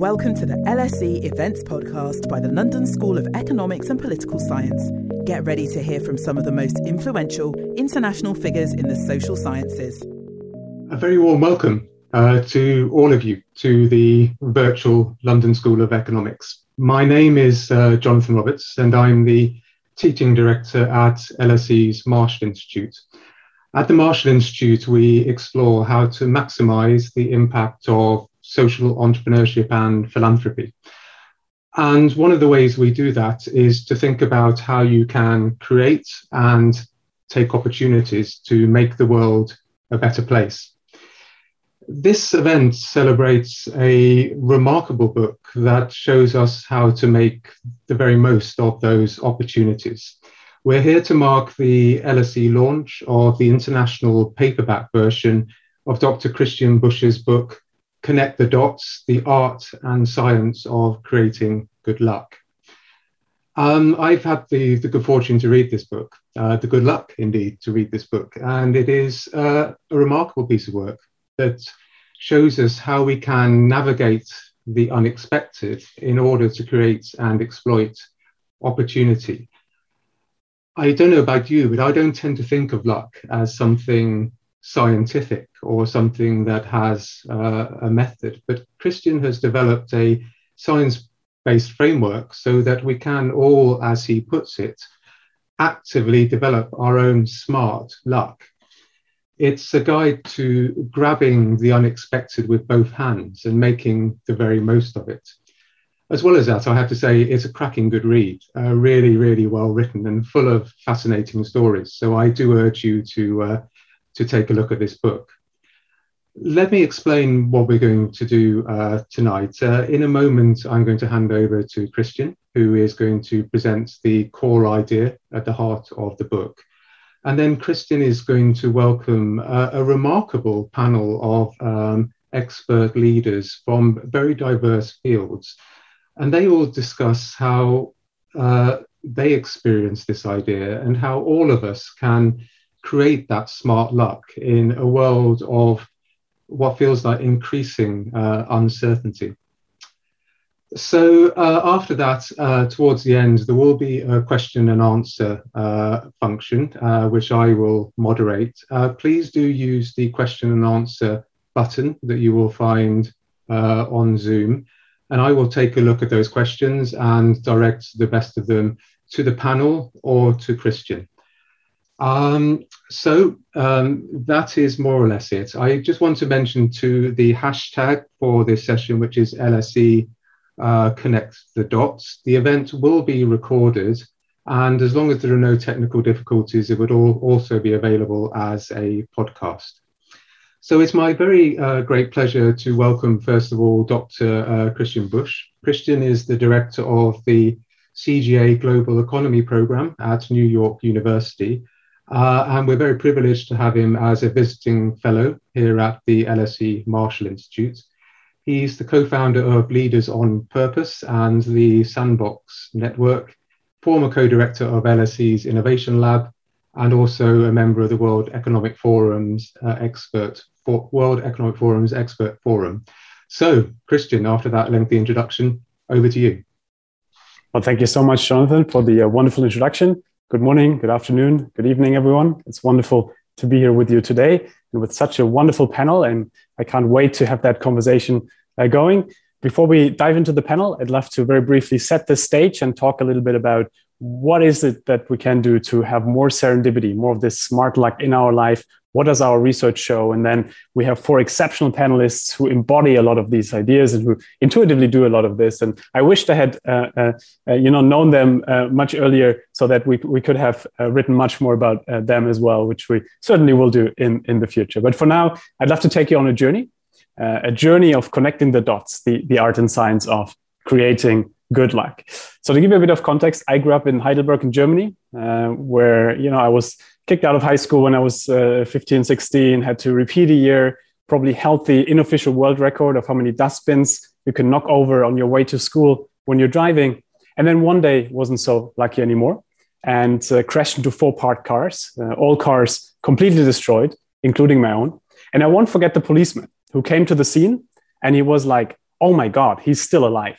Welcome to the LSE Events Podcast by the London School of Economics and Political Science. Get ready to hear from some of the most influential international figures in the social sciences. A very warm welcome uh, to all of you to the virtual London School of Economics. My name is uh, Jonathan Roberts, and I'm the teaching director at LSE's Marshall Institute. At the Marshall Institute, we explore how to maximize the impact of social entrepreneurship and philanthropy. And one of the ways we do that is to think about how you can create and take opportunities to make the world a better place. This event celebrates a remarkable book that shows us how to make the very most of those opportunities. We're here to mark the LSE launch of the international paperback version of Dr. Christian Busch's book, connect the dots, the art and science of creating good luck. Um, I've had the, the good fortune to read this book, uh, the good luck indeed to read this book, and it is uh, a remarkable piece of work that shows us how we can navigate the unexpected in order to create and exploit opportunity. I don't know about you, but I don't tend to think of luck as something scientific or something that has uh, a method. But Christian has developed a science based framework so that we can all, as he puts it, actively develop our own smart luck. It's a guide to grabbing the unexpected with both hands and making the very most of it. As well as that, I have to say it's a cracking good read, uh, really, really well written and full of fascinating stories. So I do urge you to uh, to take a look at this book. Let me explain what we're going to do uh, tonight. Uh, in a moment, I'm going to hand over to Christian, who is going to present the core idea at the heart of the book. And then Christian is going to welcome uh, a remarkable panel of um, expert leaders from very diverse fields. And they will discuss how uh, they experience this idea and how all of us can create that smart luck in a world of what feels like increasing uh, uncertainty. So uh, after that, uh, towards the end, there will be a question and answer uh, function, uh, which I will moderate. Uh, please do use the question and answer button that you will find on Zoom. And I will take a look at those questions and direct the best of them to the panel or to Christian. Um, so um, that is more or less it. I just want to mention to the hashtag for this session, which is LSE uh, Connect the Dots. The event will be recorded, and as long as there are no technical difficulties, it would all also be available as a podcast. So it's my very uh, great pleasure to welcome, first of all, Dr. Uh, Christian Busch. Christian is the director of the CGA Global Economy Program at New York University uh, and we're very privileged to have him as a visiting fellow here at the LSE Marshall Institute. He's the co founder of Leaders on Purpose and the Sandbox Network, former co director of LSE's Innovation Lab, and also a member of the World Economic Forum's uh, expert for World Economic Forum's expert forum. So, Christian, after that lengthy introduction, over to you. Well, thank you so much, Jonathan, for the uh, wonderful introduction. Good morning, good afternoon, good evening, everyone. It's wonderful to be here with you today and with such a wonderful panel. And I can't wait to have that conversation uh, going. Before we dive into the panel, I'd love to very briefly set the stage and talk a little bit about what is it that we can do to have more serendipity, more of this smart luck in our life what does our research show? And then we have four exceptional panelists who embody a lot of these ideas and who intuitively do a lot of this. And I wished I had, uh, uh, uh, you know, known them uh, much earlier so that we, we could have uh, written much more about uh, them as well, which we certainly will do in, in the future. But for now, I'd love to take you on a journey, a journey of connecting the dots, the, the art and science of creating good luck. So to give you a bit of context, I grew up in Heidelberg in Germany, where, you know, I was kicked out of high school when I was uh, 15, 16, had to repeat a year, probably held the unofficial world record of how many dustbins you can knock over on your way to school when you're driving. And then one day wasn't so lucky anymore and uh, crashed into four parked cars, uh, all cars completely destroyed, including my own. And I won't forget the policeman who came to the scene and he was like, oh my God, he's still alive.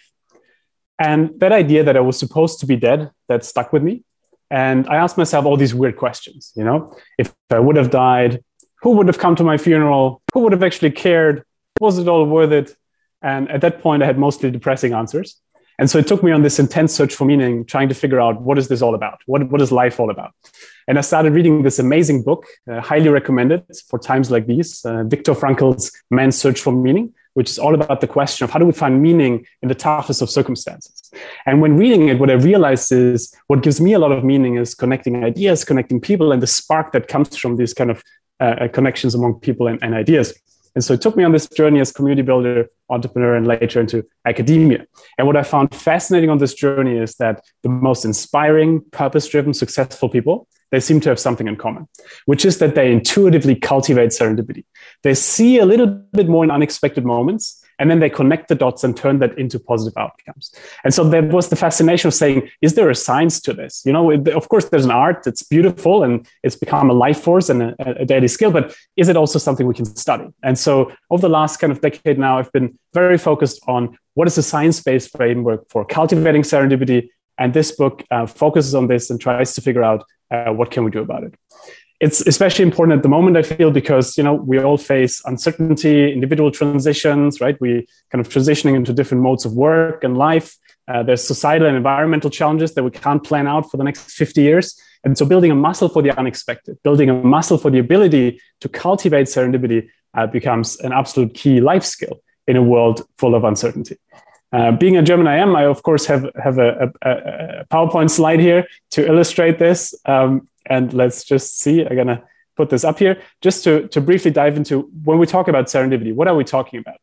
And that idea that I was supposed to be dead, that stuck with me. And I asked myself all these weird questions, you know, if I would have died, who would have come to my funeral? Who would have actually cared? Was it all worth it? And at that point, I had mostly depressing answers. And so it took me on this intense search for meaning, trying to figure out what is this all about? What, what is life all about? And I started reading this amazing book, uh, highly recommended for times like these, uh, Viktor Frankl's Man's Search for Meaning, which is all about the question of how do we find meaning in the toughest of circumstances. And when reading it, what I realized is what gives me a lot of meaning is connecting ideas, connecting people, and the spark that comes from these kind of uh, connections among people and, and ideas. And so it took me on this journey as community builder, entrepreneur, and later into academia. And what I found fascinating on this journey is that the most inspiring, purpose driven, successful people, they seem to have something in common, which is that they intuitively cultivate serendipity. They see a little bit more in unexpected moments and then they connect the dots and turn that into positive outcomes. And so there was the fascination of saying, is there a science to this? You know, of course, there's an art that's beautiful and it's become a life force and a, a daily skill, but is it also something we can study? And so over the last kind of decade now, I've been very focused on what is the science-based framework for cultivating serendipity. And this book uh, focuses on this and tries to figure out uh, what can we do about it. It's especially important at the moment i feel because you know we all face uncertainty individual transitions right? We kind of transitioning into different modes of work and life. Uh, there's societal and environmental challenges that we can't plan out for the next 50 years. And so building a muscle for the unexpected building a muscle for the ability to cultivate serendipity uh, becomes an absolute key life skill in a world full of uncertainty uh, being a German I am. I of course have have a, a, a PowerPoint slide here to illustrate this. Um, and let's just see. I'm gonna put this up here just to to briefly dive into when we talk about serendipity. What are we talking about?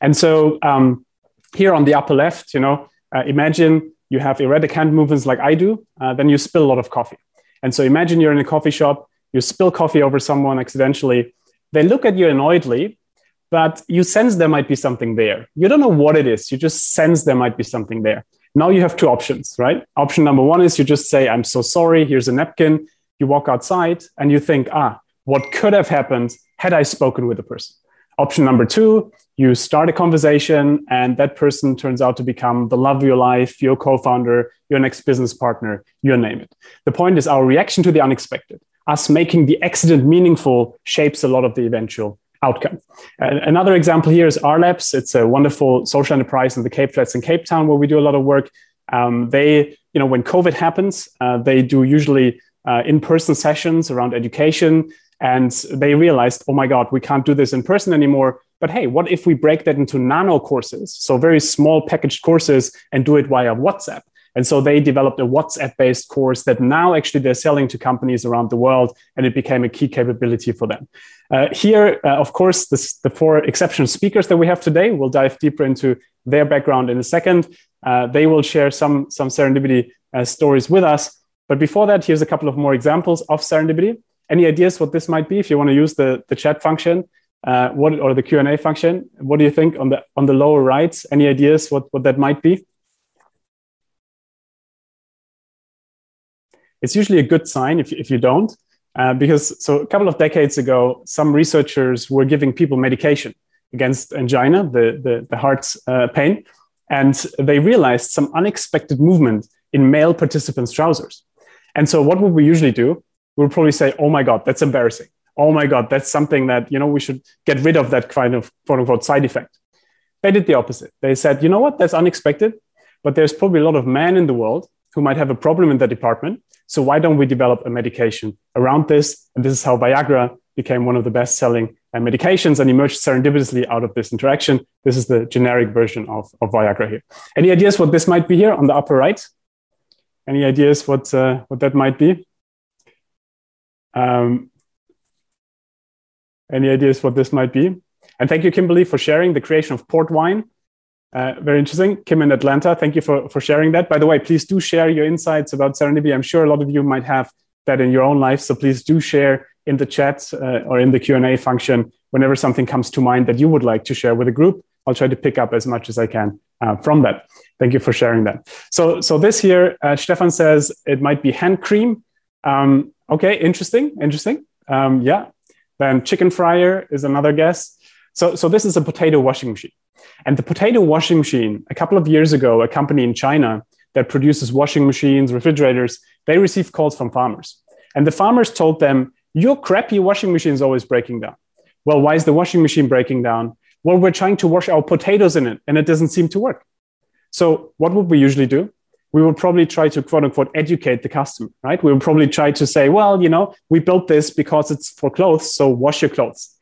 And so um, here on the upper left, you know, uh, imagine you have erratic hand movements like I do. Uh, then you spill a lot of coffee. And so imagine you're in a coffee shop, you spill coffee over someone accidentally. They look at you annoyedly, but you sense there might be something there. You don't know what it is. You just sense there might be something there. Now you have two options, right? Option number one is you just say, I'm so sorry. Here's a napkin. You walk outside and you think, ah, what could have happened had I spoken with the person? Option number two, you start a conversation and that person turns out to become the love of your life, your co founder, your next business partner, you name it. The point is, our reaction to the unexpected, us making the accident meaningful, shapes a lot of the eventual outcome. Uh, another example here is R Labs. It's a wonderful social enterprise in the Cape Flats in Cape Town where we do a lot of work. Um, they, you know, when COVID happens, uh, they do usually uh, in-person sessions around education, and they realized, oh my God, we can't do this in person anymore. But hey, what if we break that into nano courses, so very small packaged courses, and do it via WhatsApp? And so they developed a WhatsApp based course that now actually they're selling to companies around the world, and it became a key capability for them. Uh, here, uh, of course, this, the four exceptional speakers that we have today, we'll dive deeper into their background in a second. Uh, they will share some, some serendipity uh, stories with us. But before that, here's a couple of more examples of serendipity. Any ideas what this might be? If you want to use the, the chat function, uh, what or the Q and A function, what do you think on the on the lower right? Any ideas what what that might be? It's usually a good sign if, if you don't, uh, because so a couple of decades ago, some researchers were giving people medication against angina, the, the, the heart uh, pain, and they realized some unexpected movement in male participants' trousers. And so, what would we usually do? We would probably say, "Oh my God, that's embarrassing. Oh my God, that's something that you know we should get rid of that kind of quote unquote side effect." They did the opposite. They said, "You know what? That's unexpected, but there's probably a lot of men in the world who might have a problem in that department. So why don't we develop a medication around this? And this is how Viagra became one of the best selling uh, medications and emerged serendipitously out of this interaction. This is the generic version of, of Viagra here. Any ideas what this might be here on the upper right? Any ideas what, uh, what that might be? Um, any ideas what this might be? And thank you, Kimberly, for sharing the creation of port wine. Uh, very interesting. Kim in Atlanta, thank you for, for sharing that. By the way, please do share your insights about serendipity. I'm sure a lot of you might have that in your own life. So please do share in the chat uh, or in the Q&A function whenever something comes to mind that you would like to share with a group. I'll try to pick up as much as I can uh, from that. Thank you for sharing that. So, so this here, uh, Stefan says it might be hand cream. Um, okay, interesting, interesting. Um, yeah. Then chicken fryer is another guess. So, so this is a potato washing machine. And the potato washing machine, a couple of years ago, a company in China that produces washing machines, refrigerators, they received calls from farmers. And the farmers told them, Your crappy washing machine is always breaking down. Well, why is the washing machine breaking down? Well, we're trying to wash our potatoes in it and it doesn't seem to work. So, what would we usually do? We would probably try to quote unquote educate the customer, right? We would probably try to say, well, you know, we built this because it's for clothes, so wash your clothes.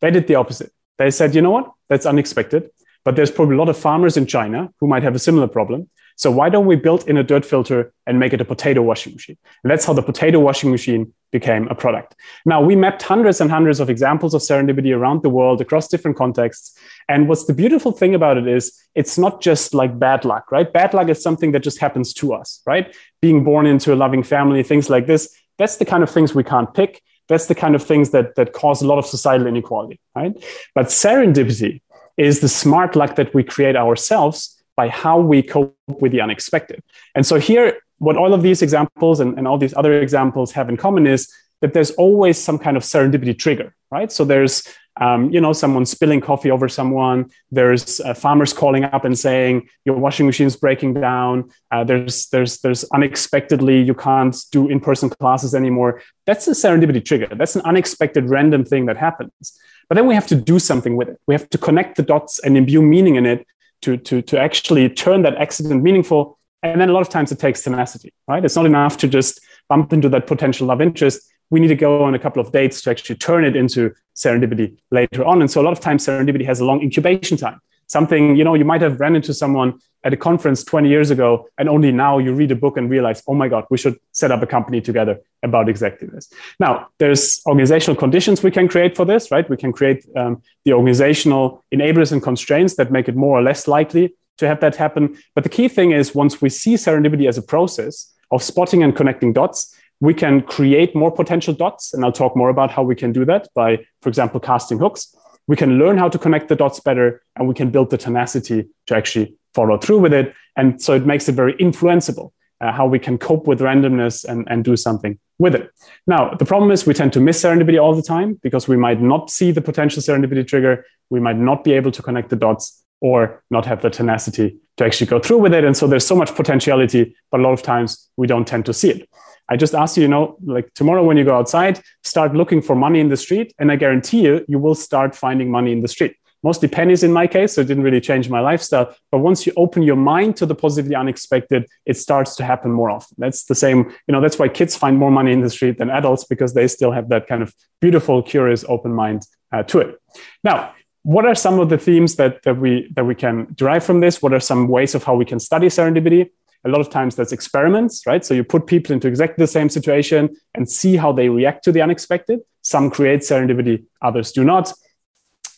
They did the opposite. They said, you know what? That's unexpected. But there's probably a lot of farmers in China who might have a similar problem. So why don't we build in a dirt filter and make it a potato washing machine? And that's how the potato washing machine became a product. Now we mapped hundreds and hundreds of examples of serendipity around the world across different contexts. And what's the beautiful thing about it is it's not just like bad luck, right? Bad luck is something that just happens to us, right? Being born into a loving family, things like this. That's the kind of things we can't pick. That's the kind of things that, that cause a lot of societal inequality, right? But serendipity, is the smart luck that we create ourselves by how we cope with the unexpected. And so here, what all of these examples and, and all these other examples have in common is that there's always some kind of serendipity trigger, right? So there's um, you know, someone spilling coffee over someone. There's uh, farmers calling up and saying your washing machine's breaking down. Uh, there's there's there's unexpectedly you can't do in-person classes anymore. That's a serendipity trigger. That's an unexpected random thing that happens. But then we have to do something with it. We have to connect the dots and imbue meaning in it to, to, to actually turn that accident meaningful. And then a lot of times it takes tenacity, right? It's not enough to just bump into that potential love interest. We need to go on a couple of dates to actually turn it into serendipity later on. And so a lot of times serendipity has a long incubation time. Something you know you might have ran into someone at a conference 20 years ago and only now you read a book and realize oh my god we should set up a company together about exactly this. Now there's organizational conditions we can create for this right? We can create um, the organizational enablers and constraints that make it more or less likely to have that happen. But the key thing is once we see serendipity as a process of spotting and connecting dots we can create more potential dots and i'll talk more about how we can do that by for example casting hooks we can learn how to connect the dots better and we can build the tenacity to actually follow through with it. And so it makes it very influenceable uh, how we can cope with randomness and, and do something with it. Now, the problem is we tend to miss serendipity all the time because we might not see the potential serendipity trigger. We might not be able to connect the dots or not have the tenacity to actually go through with it. And so there's so much potentiality, but a lot of times we don't tend to see it. I just ask you, you know, like tomorrow when you go outside, start looking for money in the street. And I guarantee you, you will start finding money in the street. Mostly pennies in my case, so it didn't really change my lifestyle. But once you open your mind to the positively unexpected, it starts to happen more often. That's the same, you know, that's why kids find more money in the street than adults because they still have that kind of beautiful, curious, open mind uh, to it. Now, what are some of the themes that, that we that we can derive from this? What are some ways of how we can study serendipity? A lot of times that's experiments, right? So you put people into exactly the same situation and see how they react to the unexpected. Some create serendipity, others do not.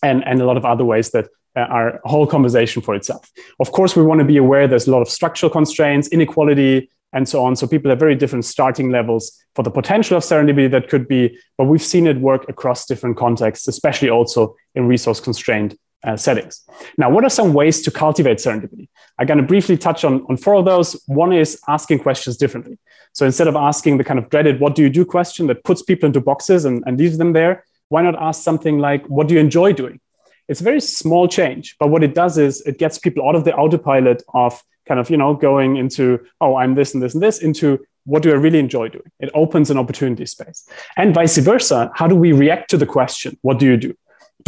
And, and a lot of other ways that uh, are a whole conversation for itself. Of course, we want to be aware there's a lot of structural constraints, inequality, and so on. So people have very different starting levels for the potential of serendipity that could be, but we've seen it work across different contexts, especially also in resource constrained uh, settings. Now, what are some ways to cultivate serendipity? I'm going to briefly touch on, on four of those. One is asking questions differently. So instead of asking the kind of dreaded, what do you do question that puts people into boxes and, and leaves them there, why not ask something like, what do you enjoy doing? It's a very small change, but what it does is it gets people out of the autopilot of kind of, you know, going into, oh, I'm this and this and this, into what do I really enjoy doing? It opens an opportunity space. And vice versa. How do we react to the question, what do you do?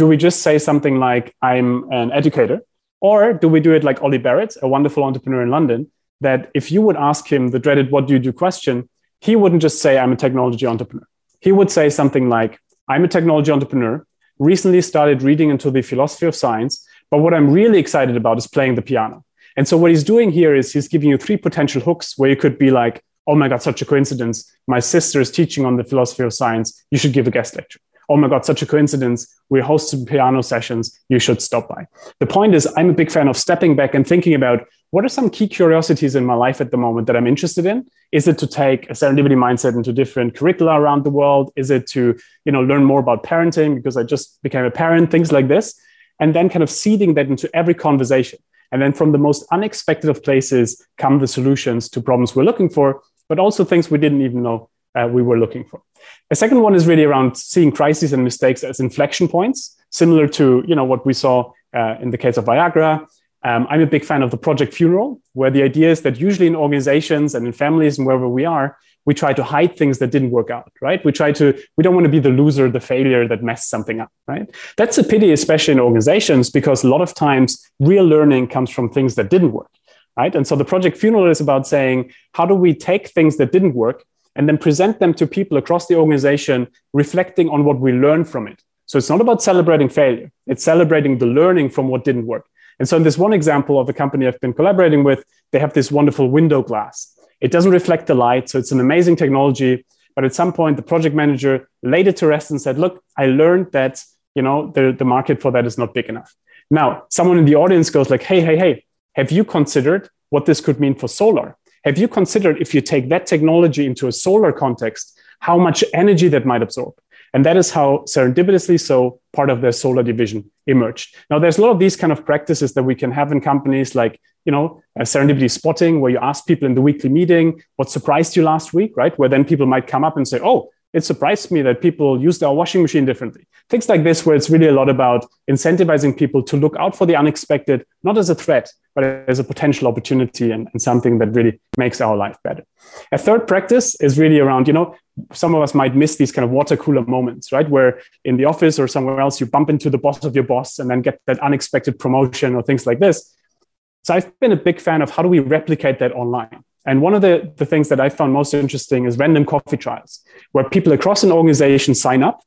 Do we just say something like, I'm an educator? Or do we do it like Ollie Barrett, a wonderful entrepreneur in London, that if you would ask him the dreaded what do you do question, he wouldn't just say, I'm a technology entrepreneur. He would say something like, I'm a technology entrepreneur, recently started reading into the philosophy of science, but what I'm really excited about is playing the piano. And so what he's doing here is he's giving you three potential hooks where you could be like, oh my God, such a coincidence. My sister is teaching on the philosophy of science. You should give a guest lecture oh my God, such a coincidence. We're hosting piano sessions. You should stop by. The point is, I'm a big fan of stepping back and thinking about what are some key curiosities in my life at the moment that I'm interested in? Is it to take a serendipity mindset into different curricula around the world? Is it to, you know, learn more about parenting because I just became a parent, things like this? And then kind of seeding that into every conversation. And then from the most unexpected of places come the solutions to problems we're looking for, but also things we didn't even know uh, we were looking for. A second one is really around seeing crises and mistakes as inflection points. similar to you know what we saw uh, in the case of Viagra. Um, I'm a big fan of the project funeral, where the idea is that usually in organizations and in families and wherever we are, we try to hide things that didn't work out, right? We try to, we don't want to be the loser, the failure that messed something up, right? That's a pity, especially in organizations, because a lot of times real learning comes from things that didn't work, right? And so the project funeral is about saying, how do we take things that didn't work and then present them to people across the organization, reflecting on what we learned from it? So it's not about celebrating failure, it's celebrating the learning from what didn't work. And so in this one example of a company I've been collaborating with, they have this wonderful window glass. It doesn't reflect the light, so it's an amazing technology. But at some point, the project manager laid it to rest and said, "Look, I learned that you know the, the market for that is not big enough." Now, someone in the audience goes like, "Hey, hey, hey, have you considered what this could mean for solar? Have you considered if you take that technology into a solar context, how much energy that might absorb?" And that is how serendipitously so part of their solar division emerged. Now, there's a lot of these kind of practices that we can have in companies like, you know, uh, serendipity spotting, where you ask people in the weekly meeting, what surprised you last week, right? Where then people might come up and say, oh, it surprised me that people use their washing machine differently. Things like this, where it's really a lot about incentivizing people to look out for the unexpected, not as a threat, but as a potential opportunity and, and something that really makes our life better. A third practice is really around, you know, some of us might miss these kind of water cooler moments, right? Where in the office or somewhere else, you bump into the boss of your boss and then get that unexpected promotion or things like this. So I've been a big fan of how do we replicate that online? And one of the, the things that I found most interesting is random coffee trials, where people across an organization sign up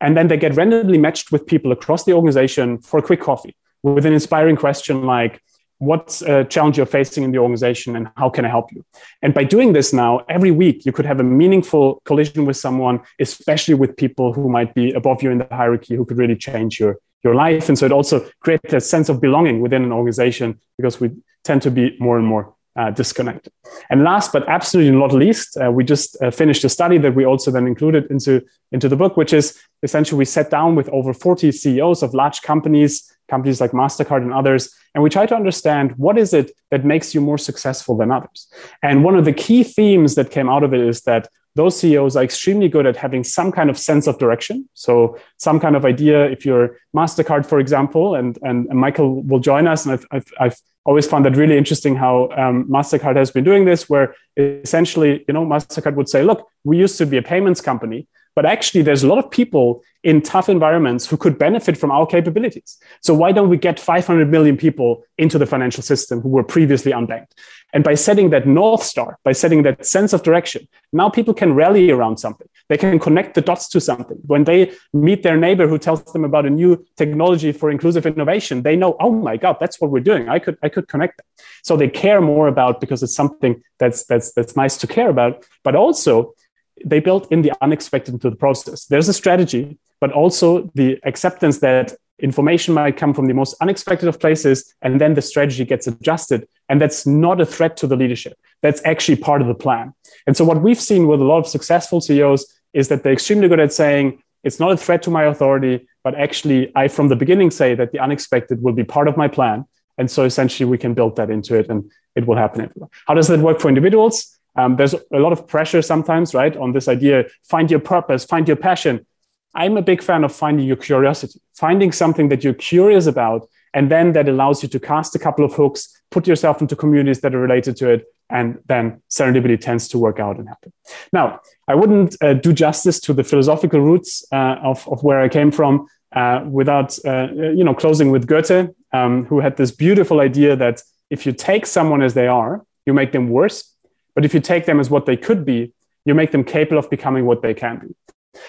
and then they get randomly matched with people across the organization for a quick coffee with an inspiring question like, what's a challenge you're facing in the organization and how can I help you? And by doing this now, every week you could have a meaningful collision with someone, especially with people who might be above you in the hierarchy, who could really change your, your life. And so it also creates a sense of belonging within an organization because we tend to be more and more uh, disconnected. And last but absolutely not least, uh, we just uh, finished a study that we also then included into, into the book, which is essentially we sat down with over 40 CEOs of large companies, companies like MasterCard and others, and we try to understand what is it that makes you more successful than others. And one of the key themes that came out of it is that those CEOs are extremely good at having some kind of sense of direction. So some kind of idea. If you're Mastercard, for example, and and, and Michael will join us, and I've, I've, I've always found that really interesting how um, Mastercard has been doing this, where essentially, you know, Mastercard would say, "Look, we used to be a payments company, but actually, there's a lot of people in tough environments who could benefit from our capabilities. So why don't we get 500 million people into the financial system who were previously unbanked? And by setting that North Star, by setting that sense of direction, now people can rally around something. They can connect the dots to something. When they meet their neighbor who tells them about a new technology for inclusive innovation, they know, oh my God, that's what we're doing. I could, I could connect them. So they care more about because it's something that's that's that's nice to care about, but also they built in the unexpected into the process. There's a strategy, but also the acceptance that information might come from the most unexpected of places, and then the strategy gets adjusted. And that's not a threat to the leadership. That's actually part of the plan. And so, what we've seen with a lot of successful CEOs is that they're extremely good at saying, it's not a threat to my authority, but actually, I from the beginning say that the unexpected will be part of my plan. And so, essentially, we can build that into it and it will happen. How does that work for individuals? Um, there's a lot of pressure sometimes, right, on this idea find your purpose, find your passion. I'm a big fan of finding your curiosity, finding something that you're curious about, and then that allows you to cast a couple of hooks, put yourself into communities that are related to it, and then serendipity tends to work out and happen. Now, I wouldn't uh, do justice to the philosophical roots uh, of, of where I came from uh, without, uh, you know, closing with Goethe, um, who had this beautiful idea that if you take someone as they are, you make them worse but if you take them as what they could be, you make them capable of becoming what they can be.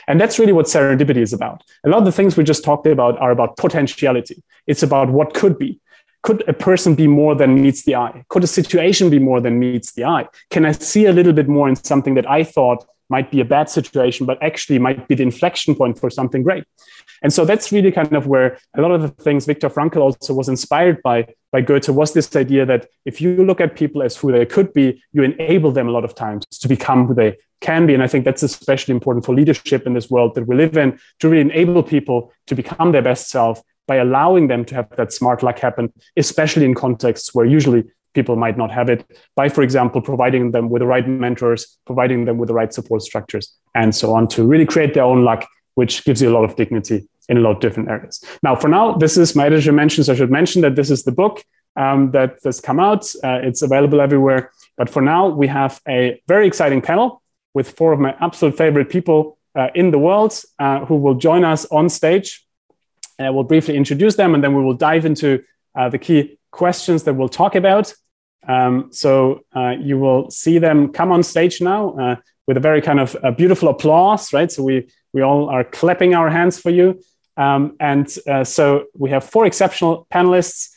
And that's really what serendipity is about. A lot of the things we just talked about are about potentiality. It's about what could be. Could a person be more than meets the eye? Could a situation be more than meets the eye? Can I see a little bit more in something that I thought might be a bad situation, but actually might be the inflection point for something great? And so that's really kind of where a lot of the things Viktor Frankl also was inspired by, by Goethe was this idea that if you look at people as who they could be, you enable them a lot of times to become who they can be. And I think that's especially important for leadership in this world that we live in to really enable people to become their best self by allowing them to have that smart luck happen, especially in contexts where usually people might not have it by, for example, providing them with the right mentors, providing them with the right support structures, and so on to really create their own luck which gives you a lot of dignity in a lot of different areas. Now, for now, this is my editor mentions. I should mention that this is the book um, that has come out. Uh, it's available everywhere. But for now, we have a very exciting panel with four of my absolute favorite people uh, in the world uh, who will join us on stage. Uh, we'll briefly introduce them and then we will dive into uh, the key questions that we'll talk about. Um, so uh, you will see them come on stage now with a very kind of beautiful applause, right? So we, we all are clapping our hands for you. Um, and so we have four exceptional panelists.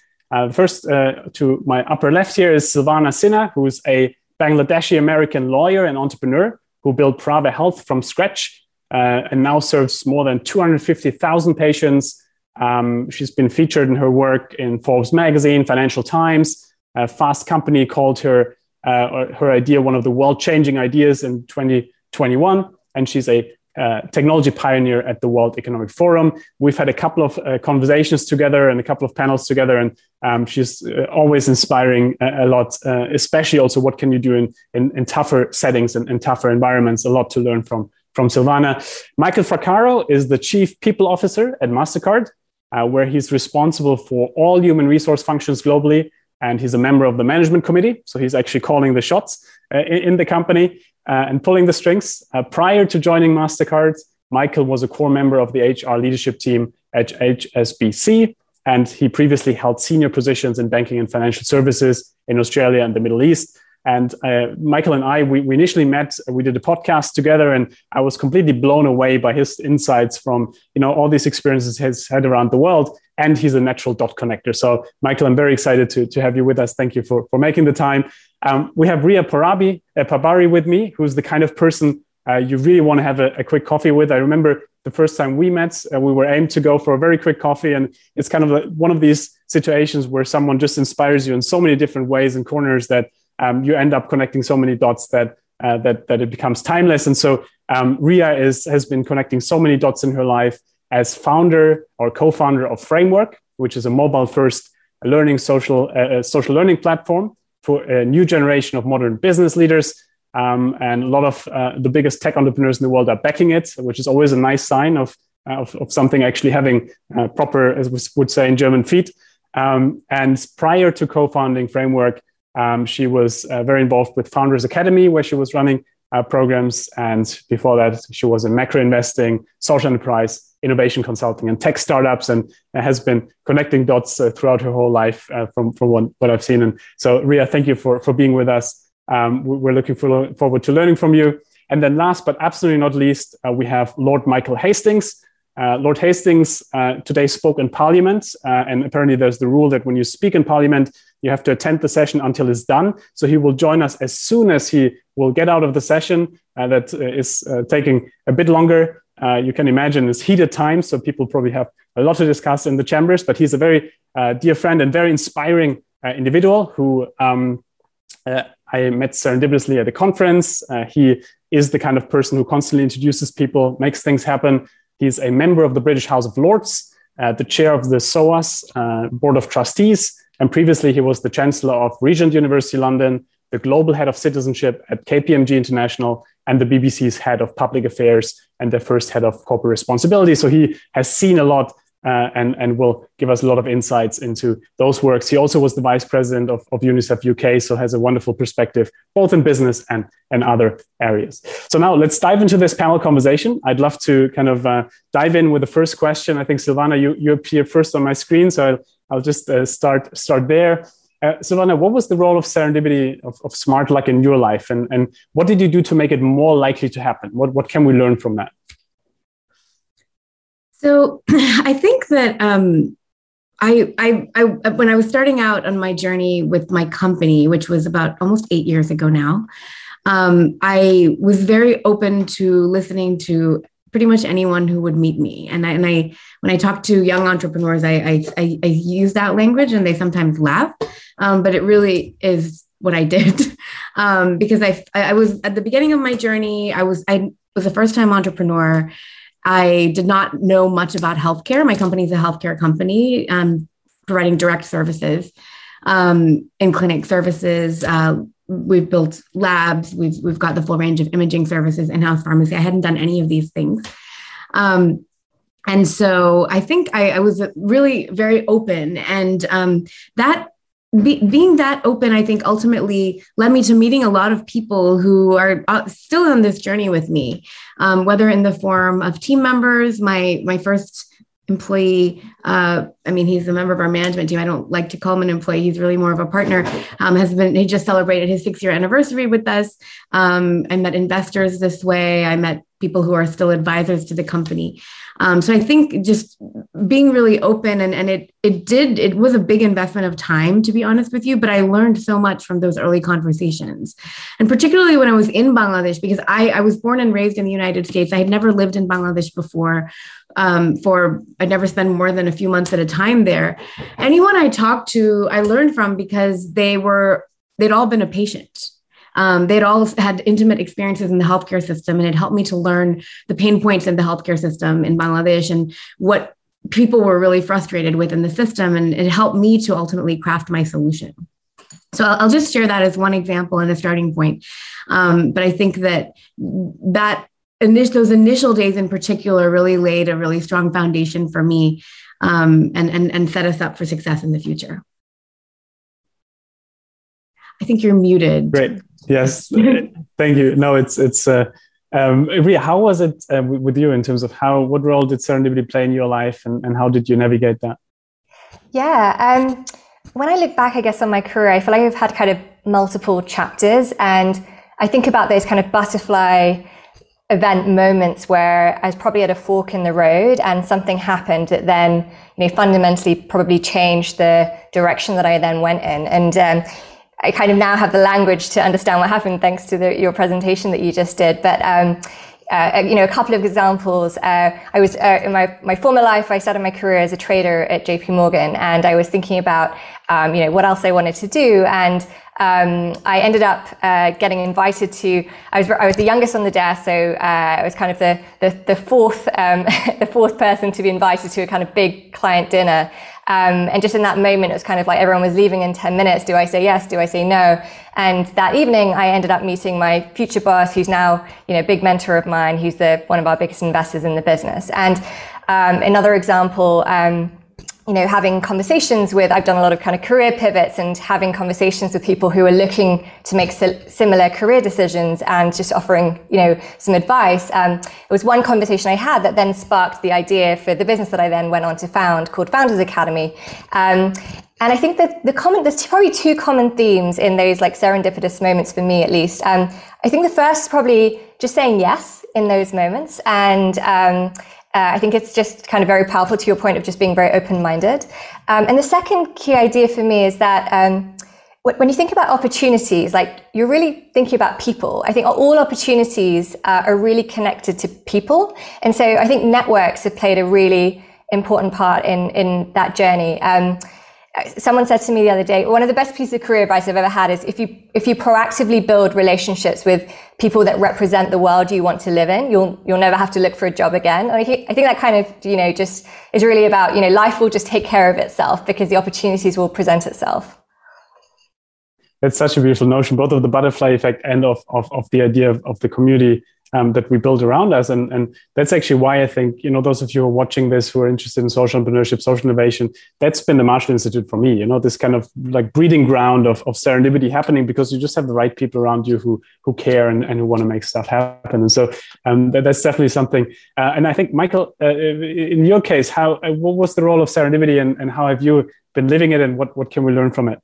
first, to my upper left here is Sylvana Sinha, who's a Bangladeshi American lawyer and entrepreneur who built Praava Health from scratch uh, and now serves more than 250,000 patients. Um, she's been featured in her work in Forbes magazine, Financial Times. Fast Company called her uh, her idea one of the world-changing ideas in 2021, and she's a uh, technology pioneer at the World Economic Forum. We've had a couple of uh, conversations together and a couple of panels together, and um, she's uh, always inspiring a, a lot, uh, especially also what can you do in, in, in tougher settings and, tougher environments. A lot to learn from, from Sylvana. Michael Fraccaro is the Chief People Officer at MasterCard, uh, where he's responsible for all human resource functions globally. And he's a member of the management committee. So he's actually calling the shots uh, in the company uh, and pulling the strings. Uh, prior to joining MasterCard, Michael was a core member of the HR leadership team at HSBC, and he previously held senior positions in banking and financial services in Australia and the Middle East. And uh, Michael and I, we, we, initially met, we did a podcast together, and I was completely blown away by his insights from you know all these experiences he's had around the world. And he's a natural dot connector. So, Michael, I'm very excited to, to have you with us. Thank you for, for making the time. Um, we have Ria Parabi, uh, Pabari with me, who's the kind of person uh, you really want to have a, a, quick coffee with. I remember the first time we met, uh, we were aimed to go for a very quick coffee. And it's kind of a, one of these situations where someone just inspires you in so many different ways and corners that um, you end up connecting so many dots that, uh, that, that it becomes timeless. And so um, Ria is, has been connecting so many dots in her life as founder or co-founder of Framework, which is a mobile first learning social, uh, social learning platform for a new generation of modern business leaders. Um, and a lot of uh, the biggest tech entrepreneurs in the world are backing it, which is always a nice sign of, uh, of, of, something actually having uh, proper, as we would say in German, feet. Um, and prior to co founding Framework, um, she was uh, very involved with Founders Academy, where she was running uh, programs. And before that, she was in macro investing, social enterprise, innovation consulting and tech startups and has been connecting dots uh, throughout her whole life uh, from, from what, I've seen. And so, Ria, thank you for, for being with us. Um, we're looking for, forward to learning from you. And then, last but absolutely not least, uh, we have Lord Michael Hastings. Uh, Lord Hastings uh, today spoke in Parliament, uh, and apparently there's the rule that when you speak in Parliament, you have to attend the session until it's done. So he will join us as soon as he will get out of the session. that is taking a bit longer uh, you can imagine it's heated times, so people probably have a lot to discuss in the chambers. But he's a very uh, dear friend and very inspiring uh, individual who um, uh, I met serendipitously at a conference. Uh, he is the kind of person who constantly introduces people, makes things happen. He's a member of the British House of Lords, uh, the chair of the SOAS Board of Trustees, and previously he was the Chancellor of Regent University London, the global head of citizenship at KPMG International, and the BBC's head of public affairs and the first head of corporate responsibility. So he has seen a lot uh, and, and will give us a lot of insights into those works. He also was the vice president of, of UNICEF UK, so has a wonderful perspective both in business and, and other areas. So now let's dive into this panel conversation. I'd love to kind of uh, dive in with the first question. I think Sylvana, you, you appear first on my screen, so I'll, I'll just uh, start, start there. Uh, what was the role of serendipity of, of, smart luck in your life, and, and what did you do to make it more likely to happen? What, what can we learn from that? So, I think that um, I, I, I, when I was starting out on my journey with my company, which was about almost eight years ago now, um, I was very open to listening to pretty much anyone who would meet me. And I, and I when I talk to young entrepreneurs, I, I, I, I use that language and they sometimes laugh, um, but it really is what I did um, because I, I was at the beginning of my journey. I was I was a first time entrepreneur. I did not know much about healthcare. My company is a healthcare company um, providing direct services um, in clinic services, uh, we've built labs, we've we've got the full range of imaging services, in-house pharmacy. I hadn't done any of these things. Um, and so I think I, I was really very open, and um, that be, being that open, I think ultimately led me to meeting a lot of people who are uh, still on this journey with me, um, whether in the form of team members. My my first employee, uh, I mean, he's a member of our management team. I don't like to call him an employee. He's really more of a partner. Um, has been he just celebrated his six year anniversary with us. Um, I met investors this way. I met people who are still advisors to the company. Um, so I think just being really open and, and it it did it was a big investment of time to be honest with you, but I learned so much from those early conversations, and particularly when I was in Bangladesh because I I was born and raised in the United States. I had never lived in Bangladesh before. Um, for I'd never spent more than a few months at a time there. Anyone I talked to, I learned from because they were they'd all been a patient um, they'd all had intimate experiences in the healthcare system, and it helped me to learn the pain points in the healthcare system in Bangladesh and what people were really frustrated with in the system. And it helped me to ultimately craft my solution. So I'll just share that as one example and a starting point. Um, but I think that that initial, those initial days in particular really laid a really strong foundation for me um, and, and, and set us up for success in the future. I think you're muted. Great. Yes. Thank you. No, it's it's. Uh, um, Ria, how was it uh, with you in terms of how what role did serendipity play in your life, and, and how did you navigate that? Yeah. Um, when I look back, I guess on my career, I feel like I've had kind of multiple chapters, and I think about those kind of butterfly event moments where I was probably at a fork in the road and something happened that then, you know, fundamentally probably changed the direction that I then went in. And um, I kind of now have the language to understand what happened thanks to the, your presentation that you just did. But um, uh, you know, a couple of examples. Uh, I was uh, in my, my former life. I started my career as a trader at J.P. Morgan, and I was thinking about um, you know what else I wanted to do, and um, I ended up uh, getting invited to. I was I was the youngest on the desk, so uh, I was kind of the the, the fourth um, the fourth person to be invited to a kind of big client dinner. Um, and just in that moment, it was kind of like everyone was leaving in 10 minutes. Do I say yes? Do I say no? And that evening, I ended up meeting my future boss, who's now, you know, big mentor of mine, who's the, one of our biggest investors in the business. And um, another example, um, you know, having conversations with, I've done a lot of kind of career pivots and having conversations with people who are looking to make similar career decisions and just offering, you know, some advice. Um, it was one conversation I had that then sparked the idea for the business that I then went on to found called Founders Academy. Um, and I think that the common, there's probably two common themes in those like serendipitous moments for me, at least. Um, I think the first is probably just saying yes in those moments and, um, uh, I think it's just kind of very powerful to your point of just being very open minded. Um, and the second key idea for me is that um, when you think about opportunities, like you're really thinking about people. I think all opportunities uh, are really connected to people. And so I think networks have played a really important part in, in that journey. Um, someone said to me the other day, one of the best pieces of career advice I've ever had is if you if you proactively build relationships with people that represent the world you want to live in, you'll you'll never have to look for a job again. And I think, I think that kind of you know just is really about you know life will just take care of itself because the opportunities will present itself. That's such a beautiful notion, both of the butterfly effect and of of, of the idea of, of the community um, that we build around us. And, and that's actually why I think, you know, those of you who are watching this who are interested in social entrepreneurship, social innovation, that's been the Marshall Institute for me, you know, this kind of like breeding ground of, of serendipity happening because you just have the right people around you who, who care and, and who want to make stuff happen. And so um, that, that's definitely something. Uh, and I think, Michael, uh, in your case, how, uh, what was the role of serendipity and, and how have you been living it and what, what can we learn from it?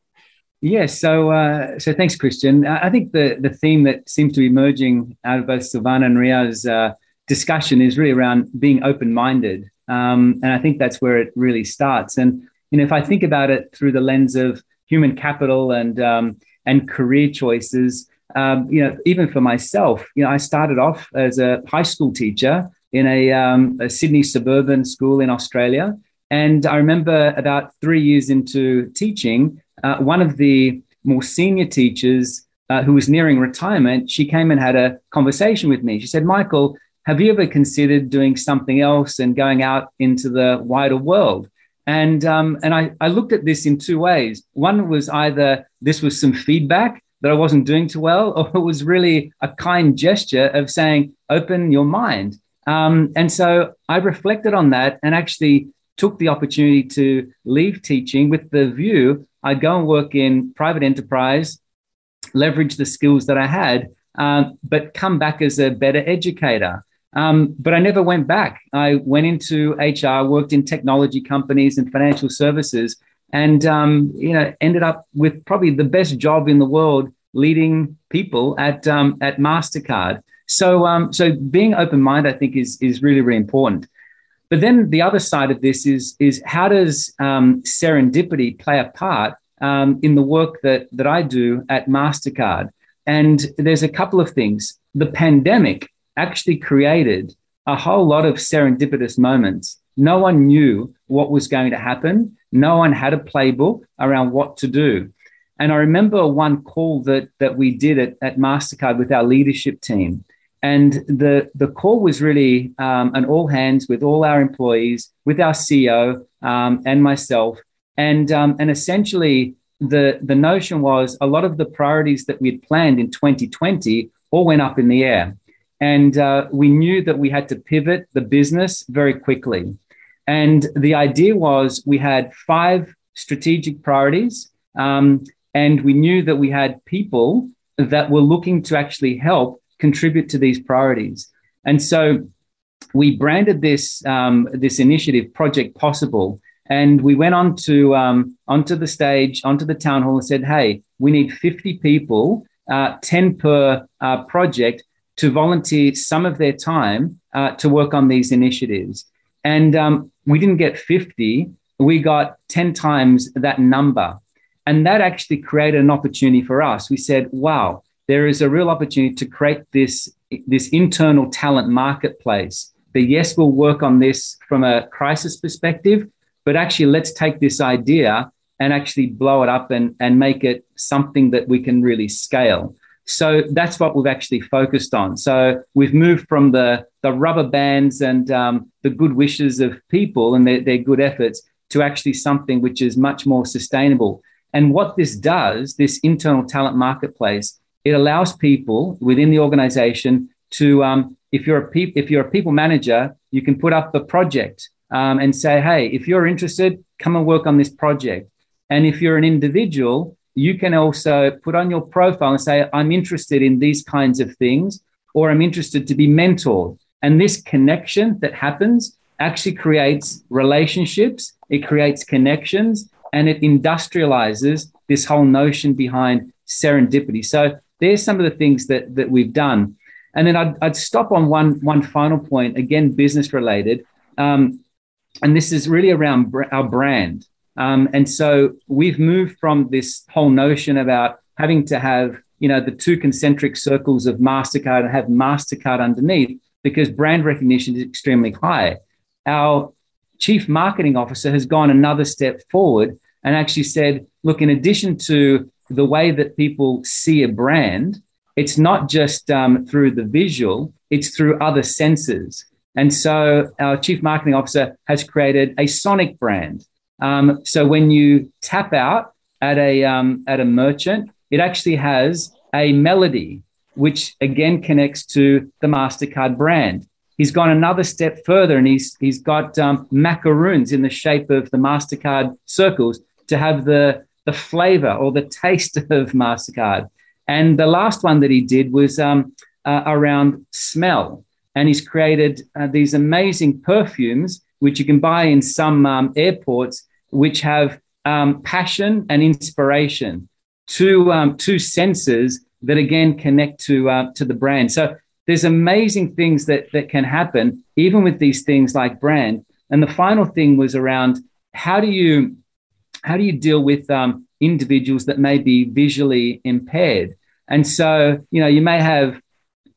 Yes, so uh, so thanks, Christian. I think the the theme that seems to be emerging out of both Sylvana and Ria's uh, discussion is really around being open minded, um, and I think that's where it really starts. And you know, if I think about it through the lens of human capital and um, and career choices, um, you know, even for myself, you know, I started off as a high school teacher in a, um, a Sydney suburban school in Australia, and I remember about three years into teaching uh, one of the more senior teachers uh, who was nearing retirement, she came and had a conversation with me. She said, Michael, have you ever considered doing something else and going out into the wider world? And, um, and I, I looked at this in two ways. One was either this was some feedback that I wasn't doing too well, or it was really a kind gesture of saying, open your mind. Um, and so I reflected on that and actually took the opportunity to leave teaching with the view I'd go and work in private enterprise, leverage the skills that I had, um, but come back as a better educator. Um, but I never went back. I went into HR, worked in technology companies and financial services, and um, you know ended up with probably the best job in the world, leading people at um, at Mastercard. So um, so being open minded, I think, is is really really important. But then the other side of this is is how does um, serendipity play a part um, in the work that that I do at Mastercard? And there's a couple of things. The pandemic actually created a whole lot of serendipitous moments. No one knew what was going to happen. No one had a playbook around what to do. And I remember one call that, that we did at, at MasterCard with our leadership team. And the, the call was really um, an all hands with all our employees, with our CEO um, and myself. And, um, and essentially, the, the notion was a lot of the priorities that we had planned in 2020 all went up in the air. And uh, we knew that we had to pivot the business very quickly. And the idea was we had five strategic priorities, um, and we knew that we had people that were looking to actually help contribute to these priorities. And so we branded this um, this initiative Project Possible, and we went on to um, onto the stage, onto the town hall, and said, "Hey, we need 50 people, uh, 10 per uh, project, to volunteer some of their time uh, to work on these initiatives." And um, we didn't get 50; we got 10 times that number, and that actually created an opportunity for us. We said, "Wow." There is a real opportunity to create this, this internal talent marketplace. That yes, we'll work on this from a crisis perspective, but actually let's take this idea and actually blow it up and, and make it something that we can really scale. So that's what we've actually focused on. So we've moved from the, the rubber bands and um, the good wishes of people and their, their good efforts to actually something which is much more sustainable. And what this does, this internal talent marketplace, it allows people within the organization to, um, if you're a pe- if you're a people manager, you can put up the project um, and say, hey, if you're interested, come and work on this project. And if you're an individual, you can also put on your profile and say, I'm interested in these kinds of things, or I'm interested to be mentored. And this connection that happens actually creates relationships, it creates connections, and it industrializes this whole notion behind serendipity. So there's some of the things that, that we've done. And then I'd, I'd stop on one, one final point, again, business related. Um, and this is really around br- our brand. Um, and so we've moved from this whole notion about having to have, you know, the two concentric circles of MasterCard and have MasterCard underneath because brand recognition is extremely high. Our chief marketing officer has gone another step forward and actually said, look, in addition to the way that people see a brand, it's not just um, through the visual, it's through other senses. And so our chief marketing officer has created a sonic brand. Um, so when you tap out at a um, at a merchant, it actually has a melody, which again connects to the Mastercard brand. He's gone another step further, and he's he's got um, macaroons in the shape of the Mastercard circles to have the the flavor or the taste of Mastercard. And the last one that he did was um, uh, around smell. And he's created uh, these amazing perfumes which you can buy in some um, airports which have um, passion and inspiration. Two um, two senses that again connect to uh, to the brand. So there's amazing things that that can happen even with these things like brand. And the final thing was around how do you how do you deal with um, individuals that may be visually impaired and so you know you may have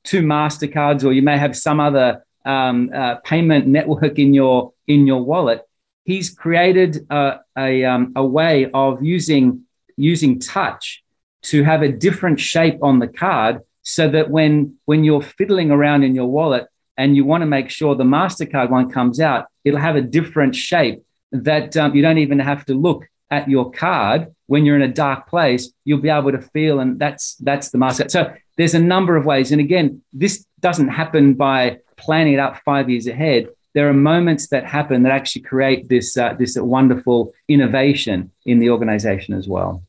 two Mastercards, or you may have some other um, uh, payment network in your in your wallet. He's created a a, um, a way of using using touch to have a different shape on the card, so that when when you're fiddling around in your wallet and you want to make sure the Mastercard one comes out, it'll have a different shape that um, you don't even have to look at your card when you're in a dark place. You'll be able to feel, and that's that's the Mastercard. So there's a number of ways. And again, this doesn't happen by planning it up five years ahead. There are moments that happen that actually create this uh, this wonderful innovation in the organization as well.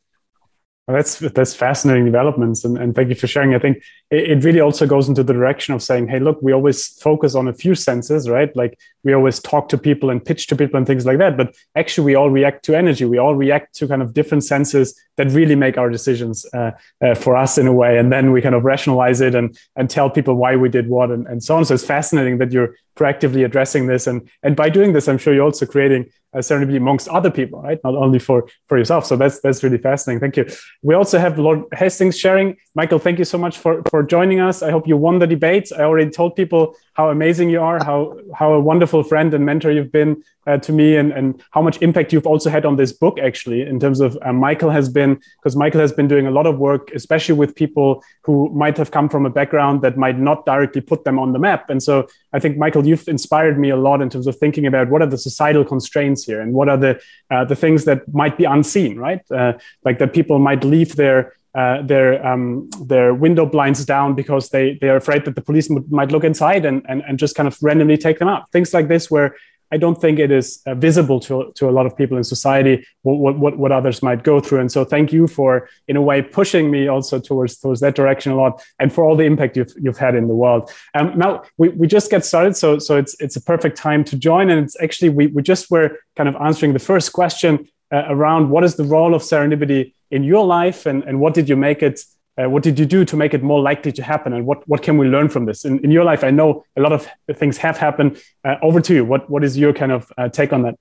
Well, that's that's fascinating developments, and, and thank you for sharing. I think it, it, really also goes into the direction of saying, hey, look, we always focus on a few senses, right? Like we always talk to people and pitch to people and things like that. But actually, we all react to energy. We all react to kind of different senses that really make our decisions uh, uh, for us in a way, and then we kind of rationalize it and and tell people why we did what and, and so on. So it's fascinating that you're proactively addressing this, and and by doing this, I'm sure you're also creating uh, a serendipity amongst other people, right? Not only for for yourself. So that's that's really fascinating. Thank you. We also have Lord Hastings sharing. Michael, thank you so much for for joining us. I hope you won the debate. I already told people how amazing you are, how how a wonderful friend and mentor you've been uh, to me, and and how much impact you've also had on this book. Actually, in terms of uh, Michael has been because Michael has been doing a lot of work, especially with people who might have come from a background that might not directly put them on the map. And so I think Michael, you've inspired me a lot in terms of thinking about what are the societal constraints here and what are the uh, the things that might be unseen, right? Uh, like that people might leave their uh, their um, their window blinds down because they they are afraid that the police might look inside and, and and just kind of randomly take them out. Things like this, where I don't think it is uh, visible to, to a lot of people in society what, what, what others might go through. And so thank you for, in a way, pushing me also towards, towards that direction a lot and for all the impact you've, you've had in the world. Um, now, we, we just get started, so, so it's, it's a perfect time to join. And it's actually, we, we just were kind of answering the first question uh, around what is the role of serendipity in your life and, and what did you make it uh, what did you do to make it more likely to happen? And what, what can we learn from this? In, in your life i know a lot of things have happened. Uh, over to you. What, what is your kind of uh, take on that?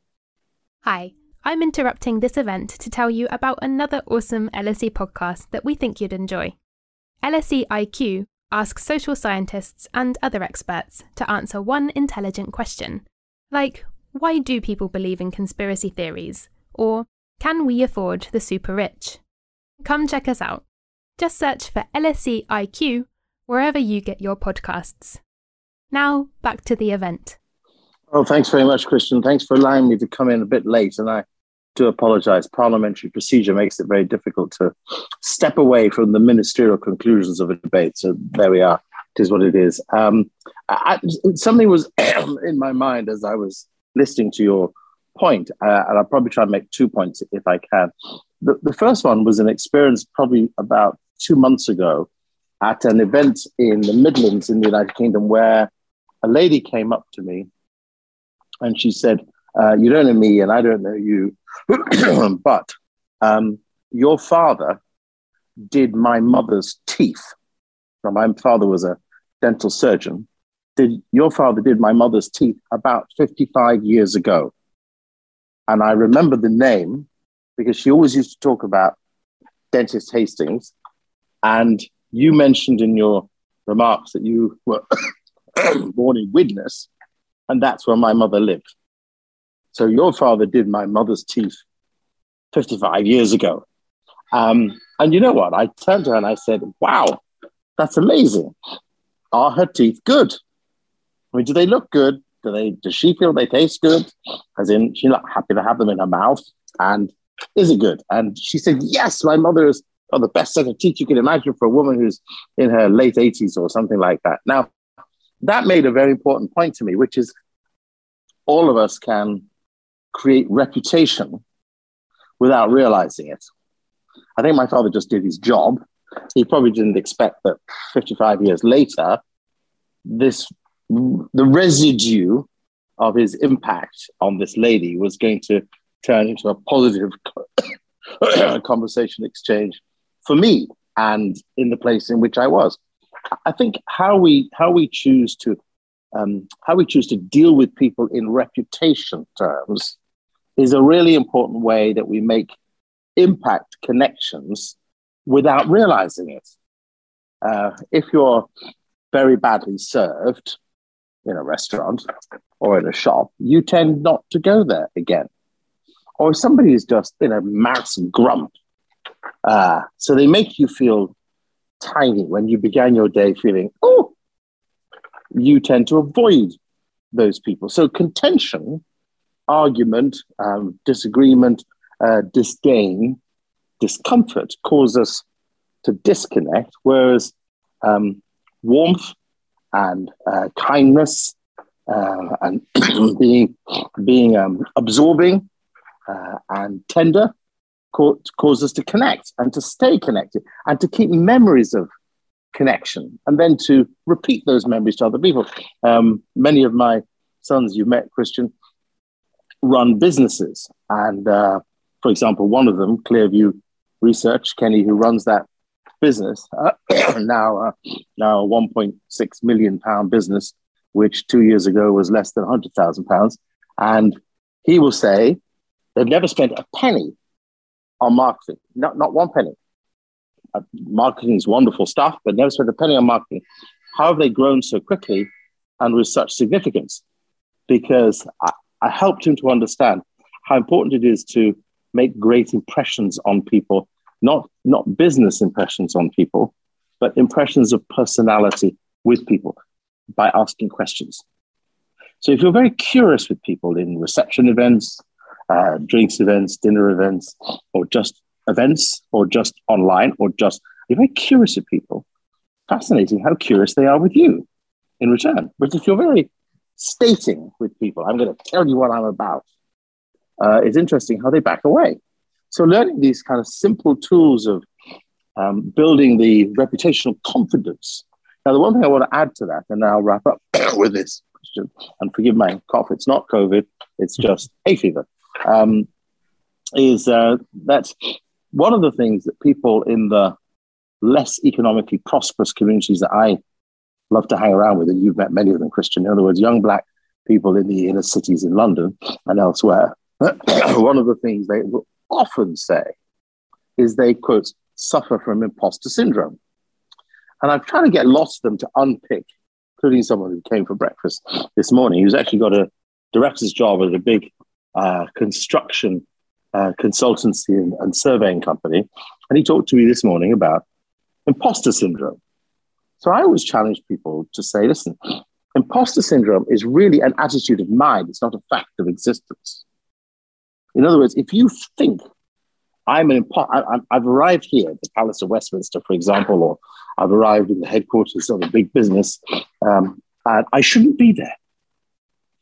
Hi i'm interrupting this event to tell you about another awesome lse podcast that we think you'd enjoy. Lse iq asks social scientists and other experts to answer one intelligent question like why do people believe in conspiracy theories? Or can we afford the super rich? Come check us out just search for LSE IQ wherever you get your podcasts. Now, back to the event. Oh, thanks very much, Christian. Thanks for allowing me to come in a bit late. And I do apologize. Parliamentary procedure makes it very difficult to step away from the ministerial conclusions of a debate. So there we are. It is what it is. Um, I, something was in my mind as I was listening to your point, uh, and I'll probably try and make two points if I can. The, the first one was an experience probably about two months ago at an event in the Midlands in the United Kingdom where a lady came up to me and she said, uh, You don't know me and I don't know you, but um, your father did my mother's teeth. Now, my father was a dental surgeon. Did your father did my mother's teeth about 55 years ago? And I remember the name because she always used to talk about dentist Hastings and you mentioned in your remarks that you were born in Widnes, and that's where my mother lived. So your father did my mother's teeth 55 years ago. Um, and you know what? I turned to her and I said, Wow, that's amazing. Are her teeth good? I mean, do they look good? Do they does she feel they taste good? As in, she's not happy to have them in her mouth. And is it good? And she said, Yes, my mother is or the best set of teeth you can imagine for a woman who's in her late 80s or something like that. Now, that made a very important point to me, which is all of us can create reputation without realizing it. I think my father just did his job. He probably didn't expect that 55 years later, this the residue of his impact on this lady was going to turn into a positive conversation exchange for me and in the place in which I was. I think how we how we choose to um, how we choose to deal with people in reputation terms is a really important way that we make impact connections without realizing it. Uh, if you're very badly served in a restaurant or in a shop, you tend not to go there again. Or if somebody is just in a mass grump uh, so they make you feel tiny when you began your day feeling, oh, you tend to avoid those people. So contention, argument, um, disagreement, uh, disdain, discomfort cause us to disconnect, whereas um, warmth and uh, kindness uh, and being being um, absorbing uh, and tender cause, cause us to connect and to stay connected and to keep memories of connection and then to repeat those memories to other people. Um, many of my sons you've met, Christian, run businesses. And uh, for example, one of them, Clearview Research, Kenny, who runs that business, uh, now, uh, now a 1.6 million pound business, which two years ago was less than 100,000 pounds. And he will say they've never spent a penny on marketing, not, not one penny. Uh, marketing is wonderful stuff, but never spent a penny on marketing. How have they grown so quickly and with such significance? Because I, I helped him to understand how important it is to make great impressions on people, not, not business impressions on people, but impressions of personality with people by asking questions. So if you're very curious with people in reception events, uh, drinks events, dinner events, or just events, or just online, or just you're very curious of people. Fascinating how curious they are with you in return. But if you're very stating with people, I'm going to tell you what I'm about, uh, it's interesting how they back away. So learning these kind of simple tools of um, building the reputational confidence. Now, the one thing I want to add to that, and I'll wrap up with this question, and forgive my cough, it's not COVID, it's just hay fever um, is uh, that one of the things that people in the less economically prosperous communities that I love to hang around with, and you've met many of them, Christian, in other words, young black people in the inner cities in London and elsewhere, one of the things they will often say is they, quote, suffer from imposter syndrome. And I'm trying to get lots of them to unpick, including someone who came for breakfast this morning, who's actually got a director's job at a big uh, construction uh, consultancy and, and surveying company. And he talked to me this morning about imposter syndrome. So I always challenge people to say, listen, imposter syndrome is really an attitude of mind, it's not a fact of existence. In other words, if you think I'm an imposter, I've arrived here at the Palace of Westminster, for example, or I've arrived in the headquarters of a big business, um, and I shouldn't be there.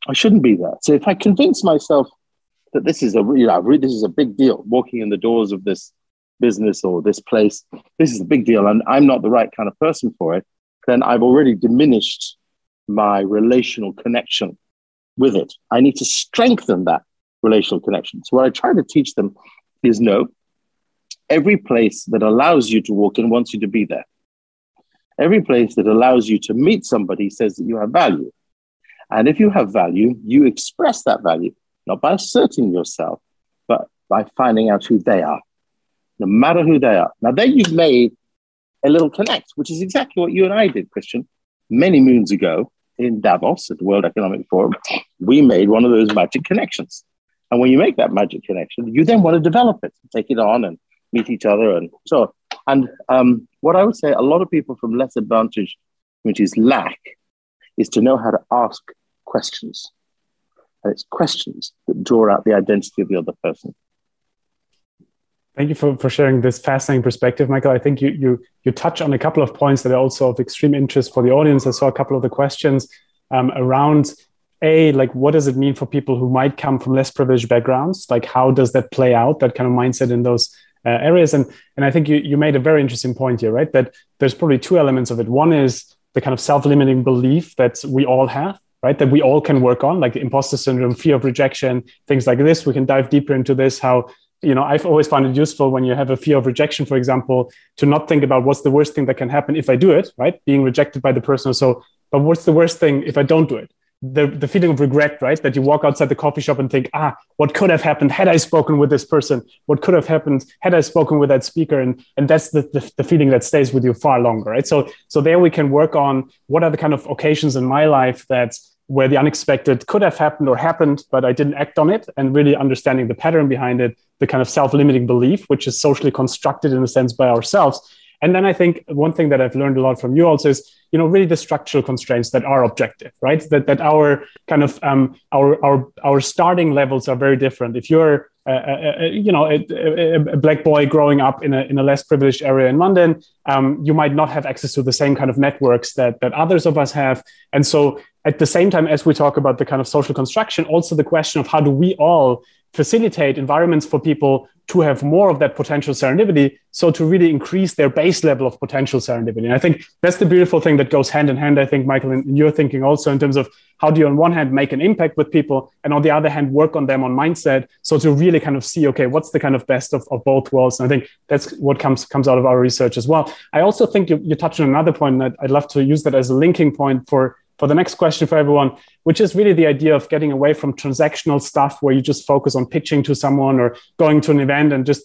I shouldn't be there. So if I convince myself that this is a you know this is a big deal. Walking in the doors of this business or this place, this is a big deal, and I'm not the right kind of person for it. Then I've already diminished my relational connection with it. I need to strengthen that relational connection. So what I try to teach them is no. Every place that allows you to walk in wants you to be there. Every place that allows you to meet somebody says that you have value. And if you have value, you express that value not by asserting yourself, but by finding out who they are, no matter who they are. Now, then you've made a little connect, which is exactly what you and I did, Christian, many moons ago in Davos at the World Economic Forum. We made one of those magic connections. And when you make that magic connection, you then want to develop it, take it on and meet each other. And so, on. and um, what I would say a lot of people from less advantaged communities lack is to know how to ask questions it's questions that draw out the identity of the other person. Thank you for, for sharing this fascinating perspective, Michael. I think you, you, you touch on a couple of points that are also of extreme interest for the audience. I saw a couple of the questions um, around a like what does it mean for people who might come from less privileged backgrounds like how does that play out that kind of mindset in those uh, areas and and i think you, you made a very interesting point here right that there's probably two elements of it one is the kind of self-limiting belief that we all have right? That we all can work on, like the imposter syndrome, fear of rejection, things like this. We can dive deeper into this. How you know I've always found it useful when you have a fear of rejection, for example, to not think about what's the worst thing that can happen if I do it, right? Being rejected by the person so, but what's the worst thing if I don't do it? The, the feeling of regret, right? That you walk outside the coffee shop and think, ah, what could have happened had I spoken with this person? What could have happened had I spoken with that speaker? And, and that's the, the, the feeling that stays with you far longer, right? So, so there we can work on what are the kind of occasions in my life that where the unexpected could have happened or happened, but I didn't act on it, and really understanding the pattern behind it, the kind of self limiting belief, which is socially constructed in a sense by ourselves. And then I think one thing that I've learned a lot from you also is, you know, really the structural constraints that are objective, right? That that our kind of um, our our our starting levels are very different. If you're you know, a, a, black boy growing up in a, in a less privileged area in London, um, you might not have access to the same kind of networks that, that others of us have. And so at the same time, as we talk about the kind of social construction, also the question of how do we all facilitate environments for people to have more of that potential serendipity. So to really increase their base level of potential serendipity. And I think that's the beautiful thing that goes hand in hand, I think, Michael, in, your thinking also in terms of how do you on one hand make an impact with people and on the other hand work on them on mindset. So to really kind of see, okay, what's the kind of best of, of both worlds? And I think that's what comes comes out of our research as well. I also think you, you touched on another point, and I'd love to use that as a linking point for for the next question for everyone, which is really the idea of getting away from transactional stuff where you just focus on pitching to someone or going to an event and just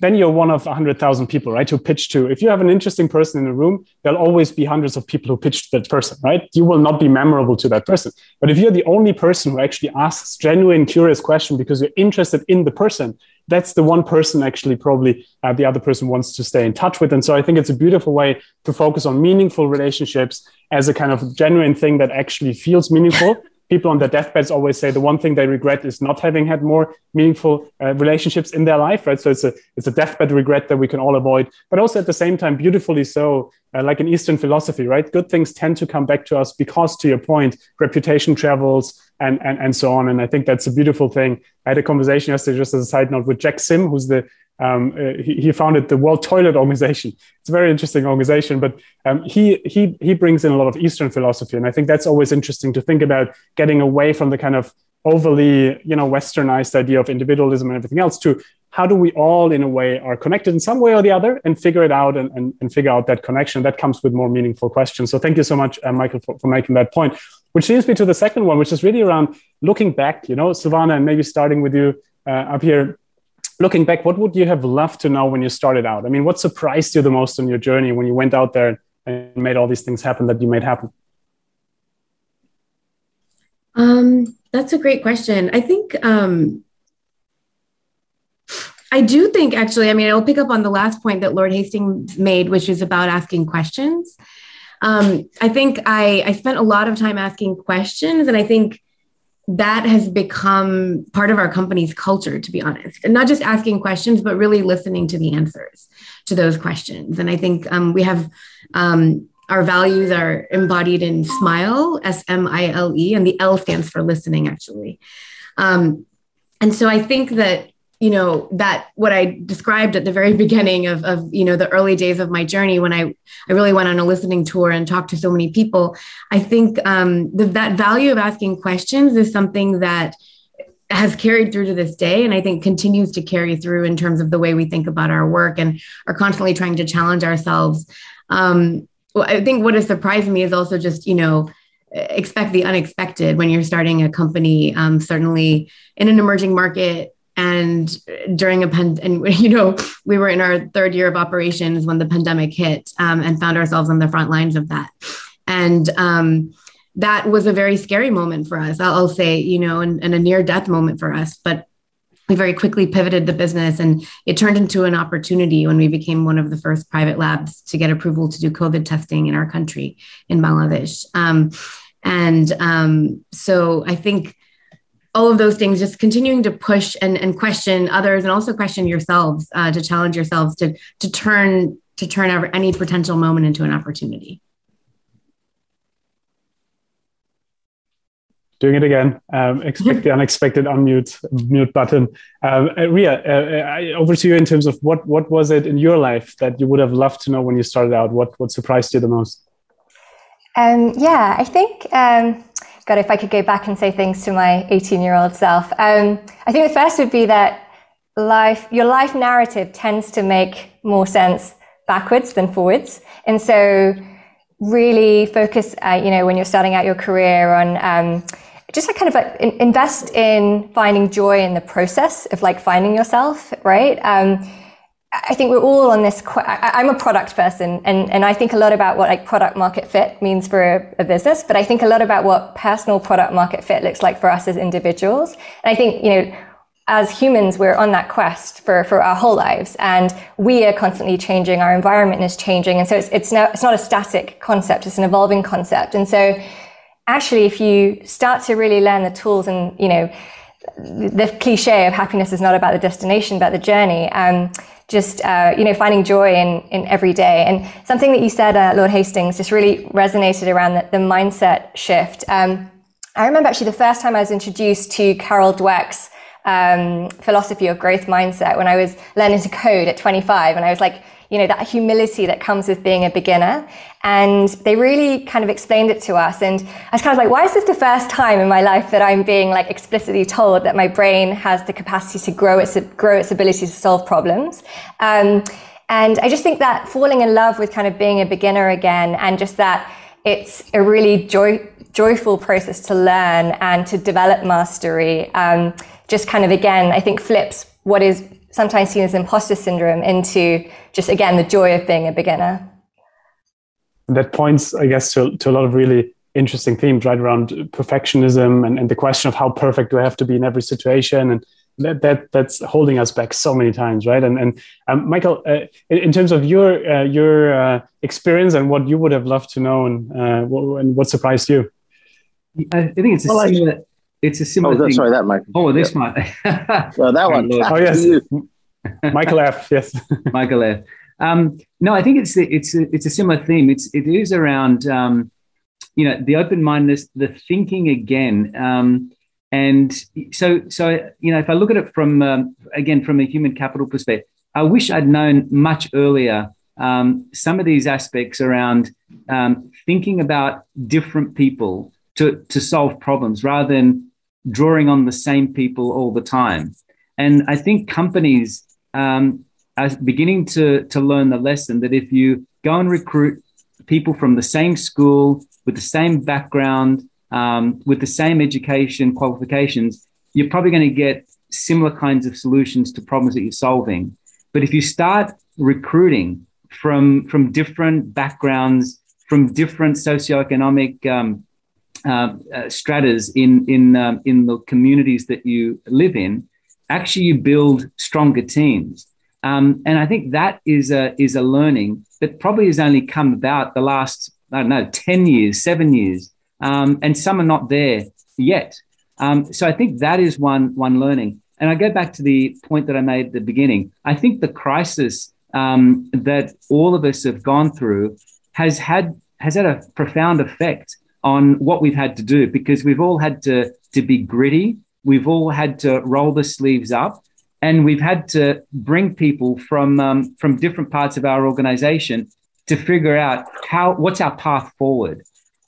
then you're one of 100,000 people, right, who pitch to. If you have an interesting person in a room, there'll always be hundreds of people who pitch to that person, right? You will not be memorable to that person. But if you're the only person who actually asks genuine, curious question because you're interested in the person, that's the one person actually probably uh, the other person wants to stay in touch with. And so I think it's a beautiful way to focus on meaningful relationships as a kind of genuine thing that actually feels meaningful. People on their deathbeds always say the one thing they regret is not having had more meaningful uh, relationships in their life, right? So it's a it's a deathbed regret that we can all avoid, but also at the same time, beautifully so, uh, like in Eastern philosophy, right? Good things tend to come back to us because, to your point, reputation travels, and, and, and so on. And I think that's a beautiful thing. I had a conversation yesterday, just as a side note, with Jack Sim, who's the um, uh, he, he, founded the World Toilet Organization. It's a very interesting organization, but um, he he he brings in a lot of Eastern philosophy, and I think that's always interesting to think about getting away from the kind of overly you know westernized idea of individualism and everything else to how do we all in a way are connected in some way or the other and figure it out and, and, and figure out that connection that comes with more meaningful questions so thank you so much uh, michael for, for making that point which leads me to the second one, which is really around looking back, you know, Sylvana, and maybe starting with you uh, up here. Looking back, what would you have loved to know when you started out? I mean, what surprised you the most on your journey when you went out there and made all these things happen that you made happen? Um, that's a great question. I think um, I do think actually, I mean, I'll pick up on the last point that Lord Hastings made, which is about asking questions um, I think I, I spent a lot of time asking questions, and I think that has become part of our company's culture, to be honest. And not just asking questions, but really listening to the answers to those questions. And I think um, we have um, our values are embodied in SMILE, S M I L E, and the L stands for listening, actually. Um, and so I think that you know that what i described at the very beginning of, of you know the early days of my journey when i i really went on a listening tour and talked to so many people. I think um, the, that value of asking questions is something that has carried through to this day and i think continues to carry through in terms of the way we think about our work and are constantly trying to challenge ourselves. Um, well, i think what has surprised me is also just you know expect the unexpected when you're starting a company. Um, certainly in an emerging market and during a pen and you know we were in our third year of operations when the pandemic hit um, and found ourselves on the front lines of that. And um, that was a very scary moment for us i'll, say you know and, and a near death moment for us. But we very quickly pivoted the business and it turned into an opportunity when we became one of the first private labs to get approval to do covid testing in our country in bangladesh. Um, and um, so i think all of those things just continuing to push and, and question others and also question yourselves uh, to challenge yourselves to to turn to turn any potential moment into an opportunity. Doing it again. Um, expect the unexpected unmute mute button. Um, uh, ria uh, uh over to you in terms of what what was it in your life that you would have loved to know when you started out? What what surprised you the most? Um, yeah i think um, God, if I could go back and say things to my 18 year old self. Um, I think the first would be that life, your life narrative tends to make more sense backwards than forwards. And so really focus, uh, you know, when you're starting out your career on, um, just like kind of like invest in finding joy in the process of like finding yourself, right? Um, I think we're all on this. Quest. I'm a product person, and, and I think a lot about what like product market fit means for a, a, business, but I think a lot about what personal product market fit looks like for us as individuals. And I think you know, as humans, we're on that quest for for our whole lives, and we are constantly changing. Our environment is changing, and so it's it's not it's not a static concept; it's an evolving concept. And so, actually, if you start to really learn the tools and you know the cliche of happiness is not about the destination, but the journey. Um, just uh, you know finding joy in in every day. And something that you said, uh, Lord Hastings, just really resonated around the, the mindset shift. Um, I remember actually the first time I was introduced to Carol Dweck's um, philosophy of growth mindset when I was learning to code at 25, and I was like you know, that humility that comes with being a beginner. And they really kind of explained it to us. And I was kind of like, why is this the first time in my life that I'm being like explicitly told that my brain has the capacity to grow its, grow its ability to solve problems? Um, and I just think that falling in love with kind of being a beginner again and just that it's a really joy, joyful process to learn and to develop mastery. Um, just kind of again, I think flips what is sometimes seen as imposter syndrome into just again the joy of being a beginner. That points i guess to, to a lot of really interesting themes right around perfectionism and, and the question of how perfect do i have to be in every situation? And that, that that's holding us back so many times right? And and um, michael uh, in, in, terms of your uh, your uh, experience and what you would have loved to know and, uh, what, and what surprised you? I think it's a well, similar it's a similar. Oh, thing. sorry, that Michael. Oh, this one. oh, that one. oh yes, Michael F. Yes, Michael F. Um, no, I think it's it's a, it's a similar theme. It's it is around um, you know the open mindedness, the thinking again, um, and so so you know if I look at it from um, again from a human capital perspective, I wish I'd known much earlier um, some of these aspects around um, thinking about different people to to solve problems rather than drawing on the same people all the time. And I think companies um, are beginning to, to learn the lesson that if you go and recruit people from the same school, with the same background, um, with the same education qualifications, you're probably going to get similar kinds of solutions to problems that you're solving. But if you start recruiting from, from different backgrounds, from different socioeconomic um, uh, uh, stratas in in um, in the communities that you live in, actually you build stronger teams. Um, and I think that is a is a learning that probably has only come about the last I don't know ten years, seven years, um, and some are not there yet. Um, so I think that is one one learning. And I go back to the point that I made at the beginning. I think the crisis um, that all of us have gone through has had has had a profound effect on what we've had to do because we've all had to, to be gritty. We've all had to roll the sleeves up and we've had to bring people from, um, from different parts of our organization to figure out how, what's our path forward.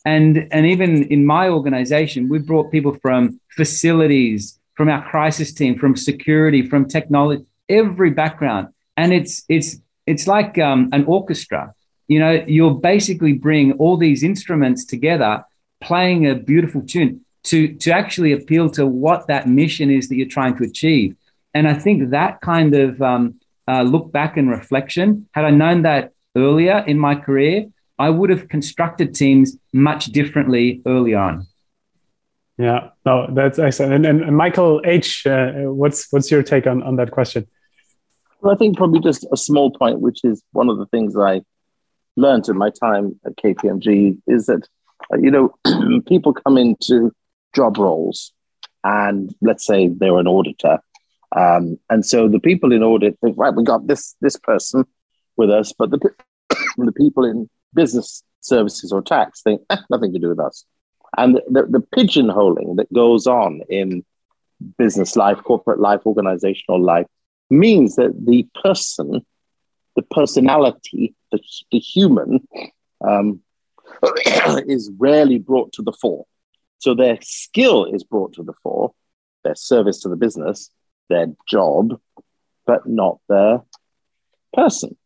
And, and even in my organization, we brought people from facilities, from our crisis team, from security, from technology, every background. And it's, it's, it's like um, an orchestra you know, you'll basically bring all these instruments together, playing a beautiful tune to, to actually appeal to what that mission is that you're trying to achieve. And I think that kind of um, uh, look back and reflection, had I known that earlier in my career, I would have constructed teams much differently early on. Yeah, no, that's excellent. And, and Michael H, uh, what's what's your take on, on that question? Well, I think probably just a small point, which is one of the things I learned in my time at KPMG is that, uh, you know, people come into job roles and let's say they're an auditor. Um, and so the people in audit think, right, we got this, this person with us, but the, the people in business services or tax think, eh, nothing to do with us. And the, the, the pigeonholing that goes on in business life, corporate life, organizational life means that the person the personality, the, the human, um, is rarely brought to the fore. So their skill is brought to the fore, their service to the business, their job, but not their person.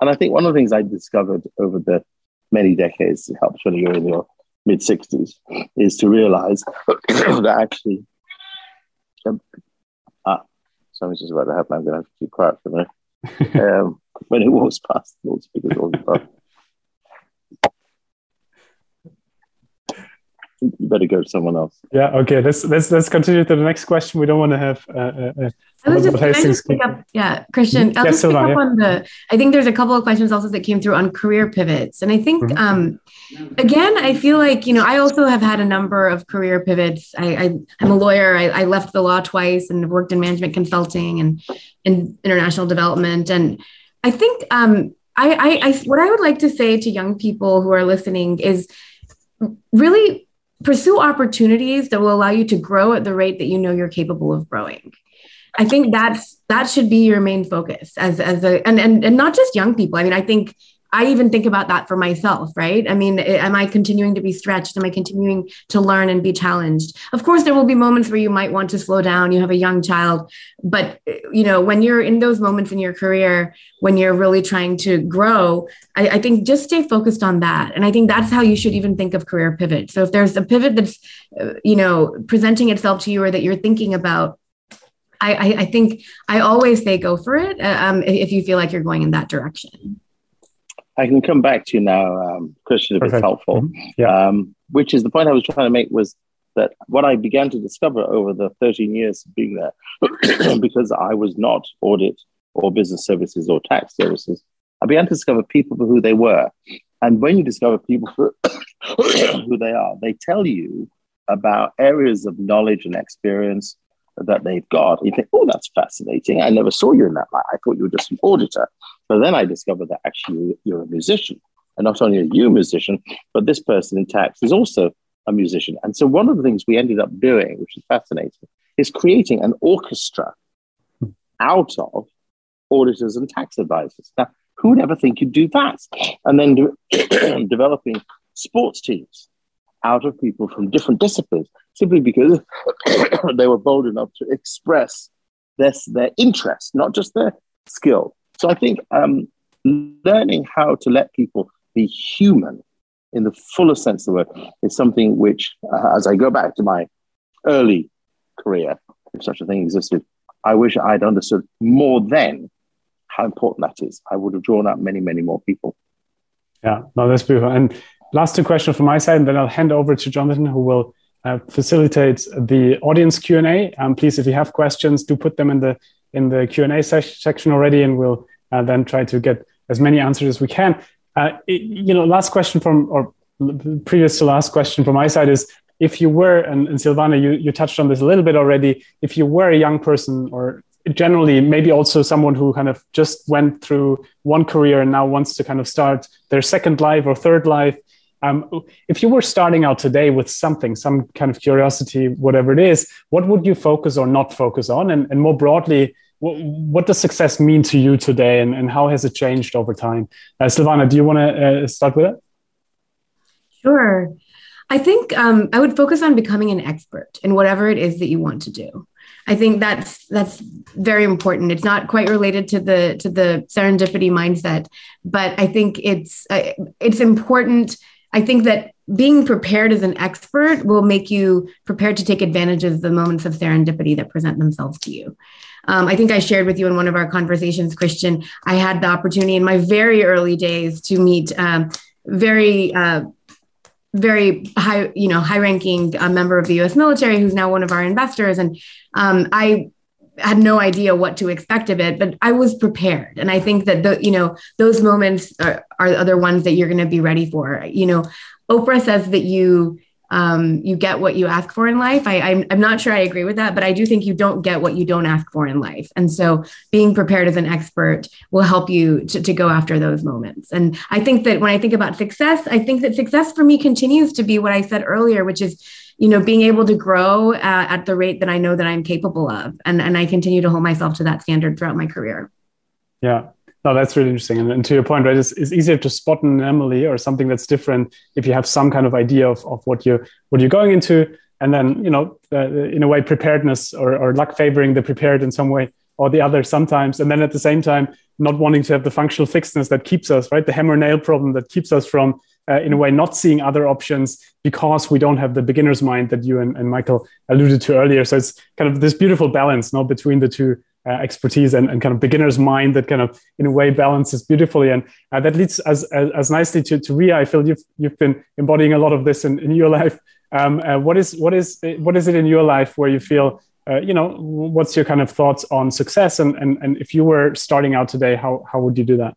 And I think one of the things I discovered over the many decades, it helps when you're in your mid 60s, is to realize that actually, um, ah, something's just about to happen. I'm going to have to keep quiet for a minute. Um, when it walks past the loudspeakers all the time. you better go to someone else. Yeah. Okay. Let's let's let's continue to the next question. We don't want to have. Uh, uh, uh I was just, I just pick up, yeah, Christian. I'll yes, just pick up yeah. on the. I think there's a couple of questions also that came through on career pivots, and I think, mm-hmm. um, again, I feel like you know I also have had a number of career pivots. I, I am a lawyer. I, I left the law twice and worked in management consulting and in international development, and I think um, I, I, I what I would like to say to young people who are listening is really pursue opportunities that will allow you to grow at the rate that you know you're capable of growing. I think that's that should be your main focus as as a and and, and not just young people. I mean, I think I even think about that for myself, right? I mean, am I continuing to be stretched? Am I continuing to learn and be challenged? Of course, there will be moments where you might want to slow down. You have a young child, but you know, when you're in those moments in your career, when you're really trying to grow, I, I think just stay focused on that. And I think that's how you should even think of career pivot. So if there's a pivot that's, uh, you know, presenting itself to you or that you're thinking about, I, I, think I always say go for it um, if you feel like you're going in that direction. I can come back to you now, um, Christian, if it's helpful. Mm-hmm. Yeah. Um, which is the point I was trying to make was that what I began to discover over the 13 years of being there, because I was not audit or business services or tax services, I began to discover people for who they were. And when you discover people for who they are, they tell you about areas of knowledge and experience that they've got. You think, oh, that's fascinating. I never saw you in that light. I thought you were just an auditor. But then I discovered that actually you're a musician. And not only are you a musician, but this person in tax is also a musician. And so one of the things we ended up doing, which is fascinating, is creating an orchestra out of auditors and tax advisors. Now, who would ever think you'd do that? And then developing sports teams out of people from different disciplines simply because they were bold enough to express this, their interest, not just their skill. So I think um, learning how to let people be human in the fullest sense of the word is something which, uh, as I go back to my early career, if such a thing existed, I wish I'd understood more then how important that is. I would have drawn out many, many more people. Yeah, no, that's beautiful. And last two questions from my side, and then I'll hand over to Jonathan, who will uh, facilitate the audience Q and A. Um, please, if you have questions, do put them in the in the Q and A section already, and we'll uh, then try to get as many answers as we can. Uh, it, you know, last question from or previous to last question from my side is if you were and, and Sylvana, you you touched on this a little bit already. If you were a young person or generally maybe also someone who kind of just went through one career and now wants to kind of start their second life or third life um, if you were starting out today with something, some kind of curiosity, whatever it is, what would you focus or not focus on? And, and more broadly, what, what, does success mean to you today and, and how has it changed over time? Uh, Sylvana, do you want to uh, start with it? Sure. I think um, I would focus on becoming an expert in whatever it is that you want to do. I think that's that's very important. It's not quite related to the to the serendipity mindset, but I think it's uh, it's important I think that being prepared as an expert will make you prepared to take advantage of the moments of serendipity that present themselves to you. Um, I think I shared with you in one of our conversations, Christian, I had the opportunity in my very early days to meet um, very, uh, very high, you know, high-ranking uh, member of the U.S. military who's now one of our investors, and um, I had no idea what to expect of it, but I was prepared. And I think that the, you know, those moments are, are the other ones that you're going to be ready for. You know, Oprah says that you, um, you get what you ask for in life. I, I'm, I'm not sure I agree with that, but I do think you don't get what you don't ask for in life. And so being prepared as an expert will help you to, to go after those moments. And I think that when I think about success, I think that success for me continues to be what I said earlier, which is you know being able to grow uh, at the rate that i know that i'm capable of and and i continue to hold myself to that standard throughout my career yeah no that's really interesting. And, and to your point right it's, it's easier to spot an anomaly or something that's different if you have some kind of idea of, of what you're what you're going into. And then you know uh, in a way preparedness or, or luck favoring the prepared in some way or the other sometimes. And then at the same time not wanting to have the functional fixedness that keeps us right? The hammer nail problem that keeps us from uh, in a way not seeing other options because we don't have the beginner's mind that you and, and Michael alluded to earlier. So it's kind of this beautiful balance, no, between the two uh, expertise and, and kind of beginner's mind that kind of in a way balances beautifully. And uh, that leads as, as, as nicely to, to Ria. I feel you've you've been embodying a lot of this in, in your life. Um, uh, what is what is what is it in your life where you feel uh, you know what's your kind of thoughts on success? And, and and if you were starting out today how how would you do that?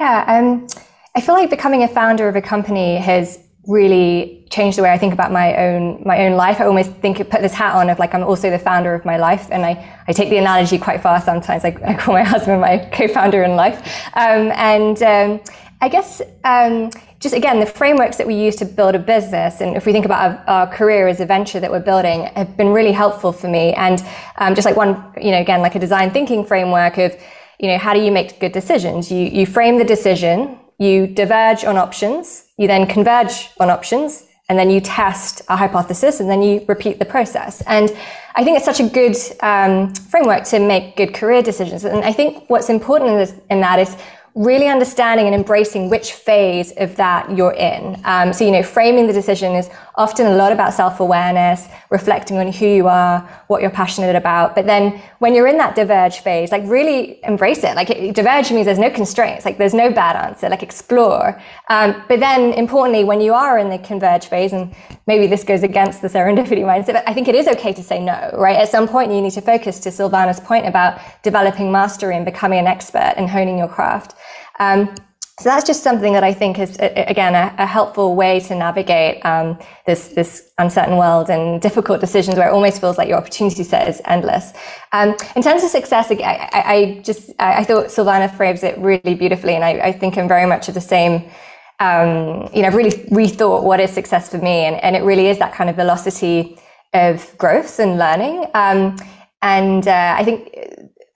Yeah um, i feel like becoming a founder of a company has really changed the way I think about my own my own life. I almost think put this hat on of like I'm also the founder of my life, and I, I take the analogy quite far sometimes. I, I call my husband my co-founder in life, um, and um, I guess um, just again the frameworks that we use to build a business, and if we think about our, our career as a venture that we're building, have been really helpful for me. And um, just like one, you know, again like a design thinking framework of you know how do you make good decisions? You you frame the decision you diverge on options, you then converge on options, and then you test a hypothesis, and then you repeat the process. And I think it's such a good um, framework to make good career decisions. And I think what's important in, this, in that is really understanding and embracing which phase of that you're in. Um, so, you know, framing the decision is often a lot about self awareness, reflecting on who you are, what you're passionate about. But then when you're in that diverge phase, like really embrace it. Like it, diverge means there's no constraints, like there's no bad answer, like explore. Um, but then importantly, when you are in the converge phase, and maybe this goes against the serendipity mindset, but I think it is okay to say no, right? At some point, you need to focus to Sylvana's point about developing mastery and becoming an expert and honing your craft. Um, so that's just something that I think is again a, a helpful way to navigate um, this this uncertain world and difficult decisions where it almost feels like your opportunity set is endless. Um, in terms of success, I, I just I thought Sylvana frames it really beautifully, and I, I think I'm very much of the same. Um, you know, I've really rethought what is success for me, and, and it really is that kind of velocity of growth and learning. Um, and uh, I think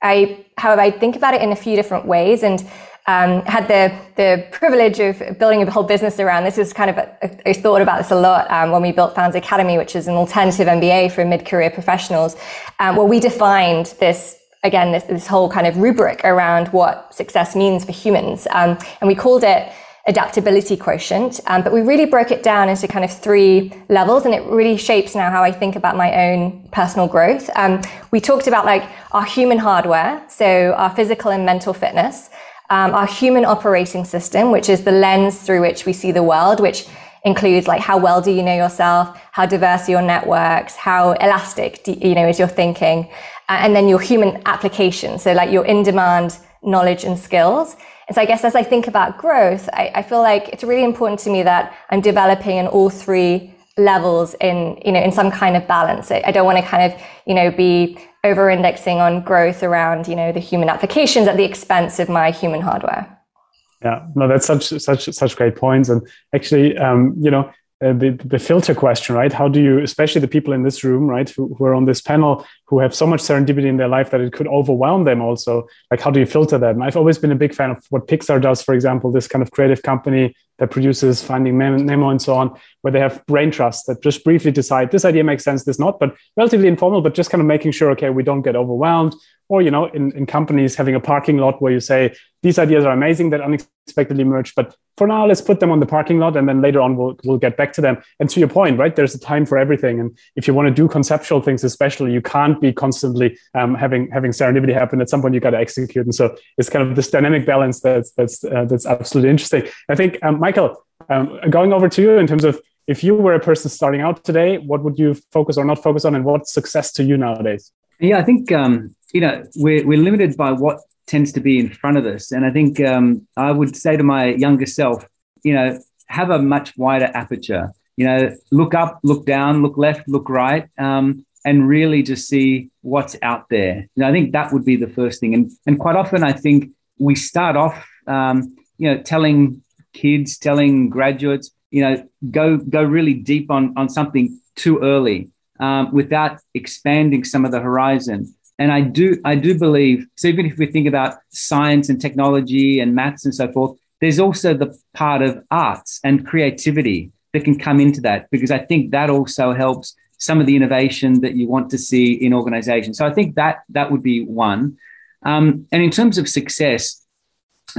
I, however, I think about it in a few different ways, and um, had the the privilege of building a whole business around this. Is kind of a, I thought about this a lot um, when we built Founders Academy, which is an alternative MBA for mid career professionals, um, where we defined this again this, this whole kind of rubric around what success means for humans, um, and we called it adaptability quotient. Um, but we really broke it down into kind of three levels, and it really shapes now how I think about my own personal growth. Um, we talked about like our human hardware, so our physical and mental fitness um, our human operating system, which is the lens through which we see the world, which includes like how well do you know yourself, how diverse are your networks, how elastic do, you know is your thinking, uh, and then your human application. So like your in-demand knowledge and skills. And so I guess as I think about growth, I, I feel like it's really important to me that I'm developing in all three levels in you know in some kind of balance. I, don't want to kind of you know be over indexing on growth around, you know, the human applications at the expense of my human hardware. Yeah, no, that's such such such great points. And actually, um, you know, uh, the, the filter question, right? How do you, especially the people in this room, right, who, who, are on this panel, who have so much serendipity in their life that it could overwhelm them also, like how do you filter them? I've always been a big fan of what Pixar does, for example, this kind of creative company that produces Finding Nemo and so on, where they have brain trusts that just briefly decide this idea makes sense, this not, but relatively informal, but just kind of making sure, okay, we don't get overwhelmed. Or, you know, in, in companies having a parking lot where you say, these ideas are amazing that unexpectedly emerged, but for now, let's put them on the parking lot and then later on we'll, we'll get back to them. And to your point, right, there's a time for everything. And if you want to do conceptual things, especially, you can't be constantly um, having having serendipity happen. At some point, you got to execute. And so it's kind of this dynamic balance that's that's uh, that's absolutely interesting. I think, um, Michael, um, going over to you in terms of if you were a person starting out today, what would you focus or not focus on, and what's success to you nowadays? Yeah, I think um, you know we're we're limited by what tends to be in front of us, and I think um, I would say to my younger self, you know, have a much wider aperture. You know, look up, look down, look left, look right, um, and really just see what's out there. And I think that would be the first thing. And and quite often, I think we start off, um, you know, telling kids, telling graduates, you know, go go really deep on on something too early um, without expanding some of the horizon. And I do I do believe so. Even if we think about science and technology and maths and so forth, there's also the part of arts and creativity that can come into that because I think that also helps some of the innovation that you want to see in organizations. So I think that that would be one. Um, and in terms of success,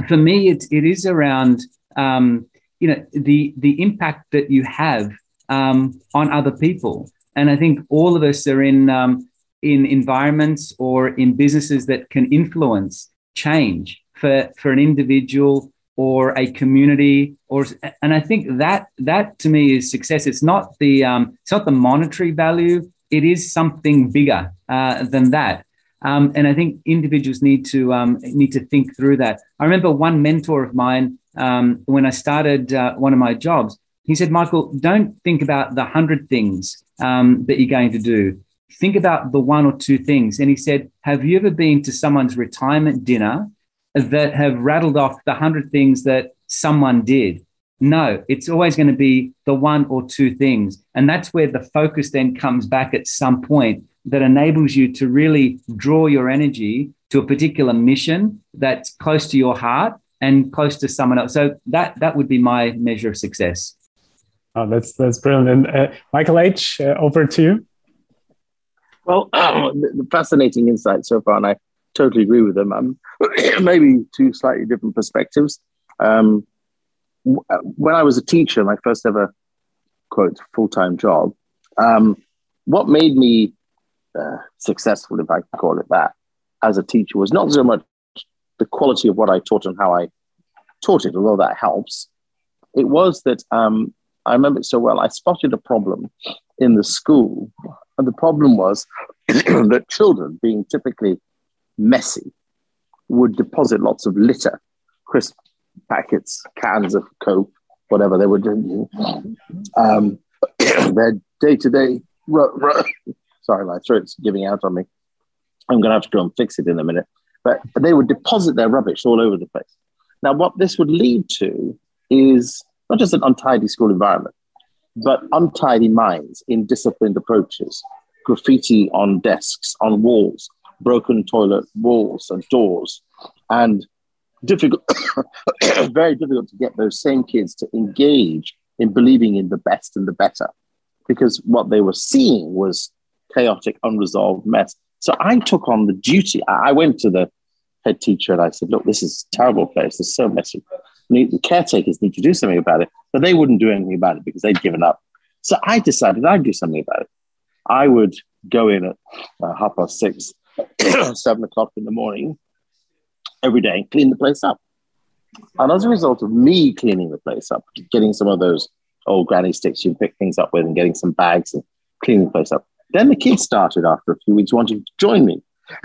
for me, it, it is around um, you know the the impact that you have um, on other people. And I think all of us are in um, in environments or in businesses that can influence change for for an individual or a community or and i think that that to me is success. It's not the um, it's not the monetary value. It is something bigger uh, than that. Um, and i think individuals need to um, need to think through that. I remember one mentor of mine um, when i started uh, one of my jobs he said michael don't think about the hundred things um, that you're going to do think about the one or two things and he said have you ever been to someone's retirement dinner that have rattled off the hundred things that someone did. No, it's always going to be the one or two things. And that's where the focus then comes back at some point that enables you to really draw your energy to a particular mission that's close to your heart and close to someone else. So that that would be my measure of success. Oh, that's that's brilliant. And uh, Michael H, uh, over to you. Well, fascinating insight so far, and I totally agree with them. Um, maybe two slightly different perspectives. Um, uh, when I was a teacher, my first ever quote full time job, um, what made me uh, successful, if I can call it that, as a teacher was not so much the quality of what I taught and how I taught it, although that helps. It was that um, I remember it so well. I spotted a problem in the school, and the problem was that children, being typically messy, would deposit lots of litter, crisp packets, cans of Coke, whatever they were drinking. Um, their day to day, sorry, my throat's giving out on me. I'm going to have to go and fix it in a minute. But they would deposit their rubbish all over the place. Now, what this would lead to is not just an untidy school environment, but untidy minds in disciplined approaches, graffiti on desks, on walls, broken toilet walls and doors, and difficult, very difficult to get those same kids to engage in believing in the best and the better, because what they were seeing was chaotic, unresolved mess. So I took on the duty. I went to the head teacher and I said, "Look, this is a terrible place. It's so messy. The caretakers need to do something about it." But they wouldn't do anything about it because they'd given up. So I decided I'd do something about it. I would go in at uh, half past six seven o'clock in the morning every day and clean the place up. And as a result of me cleaning the place up, getting some of those old granny sticks you pick things up with and getting some bags and cleaning the place up, then the kids started after a few weeks wanting to join me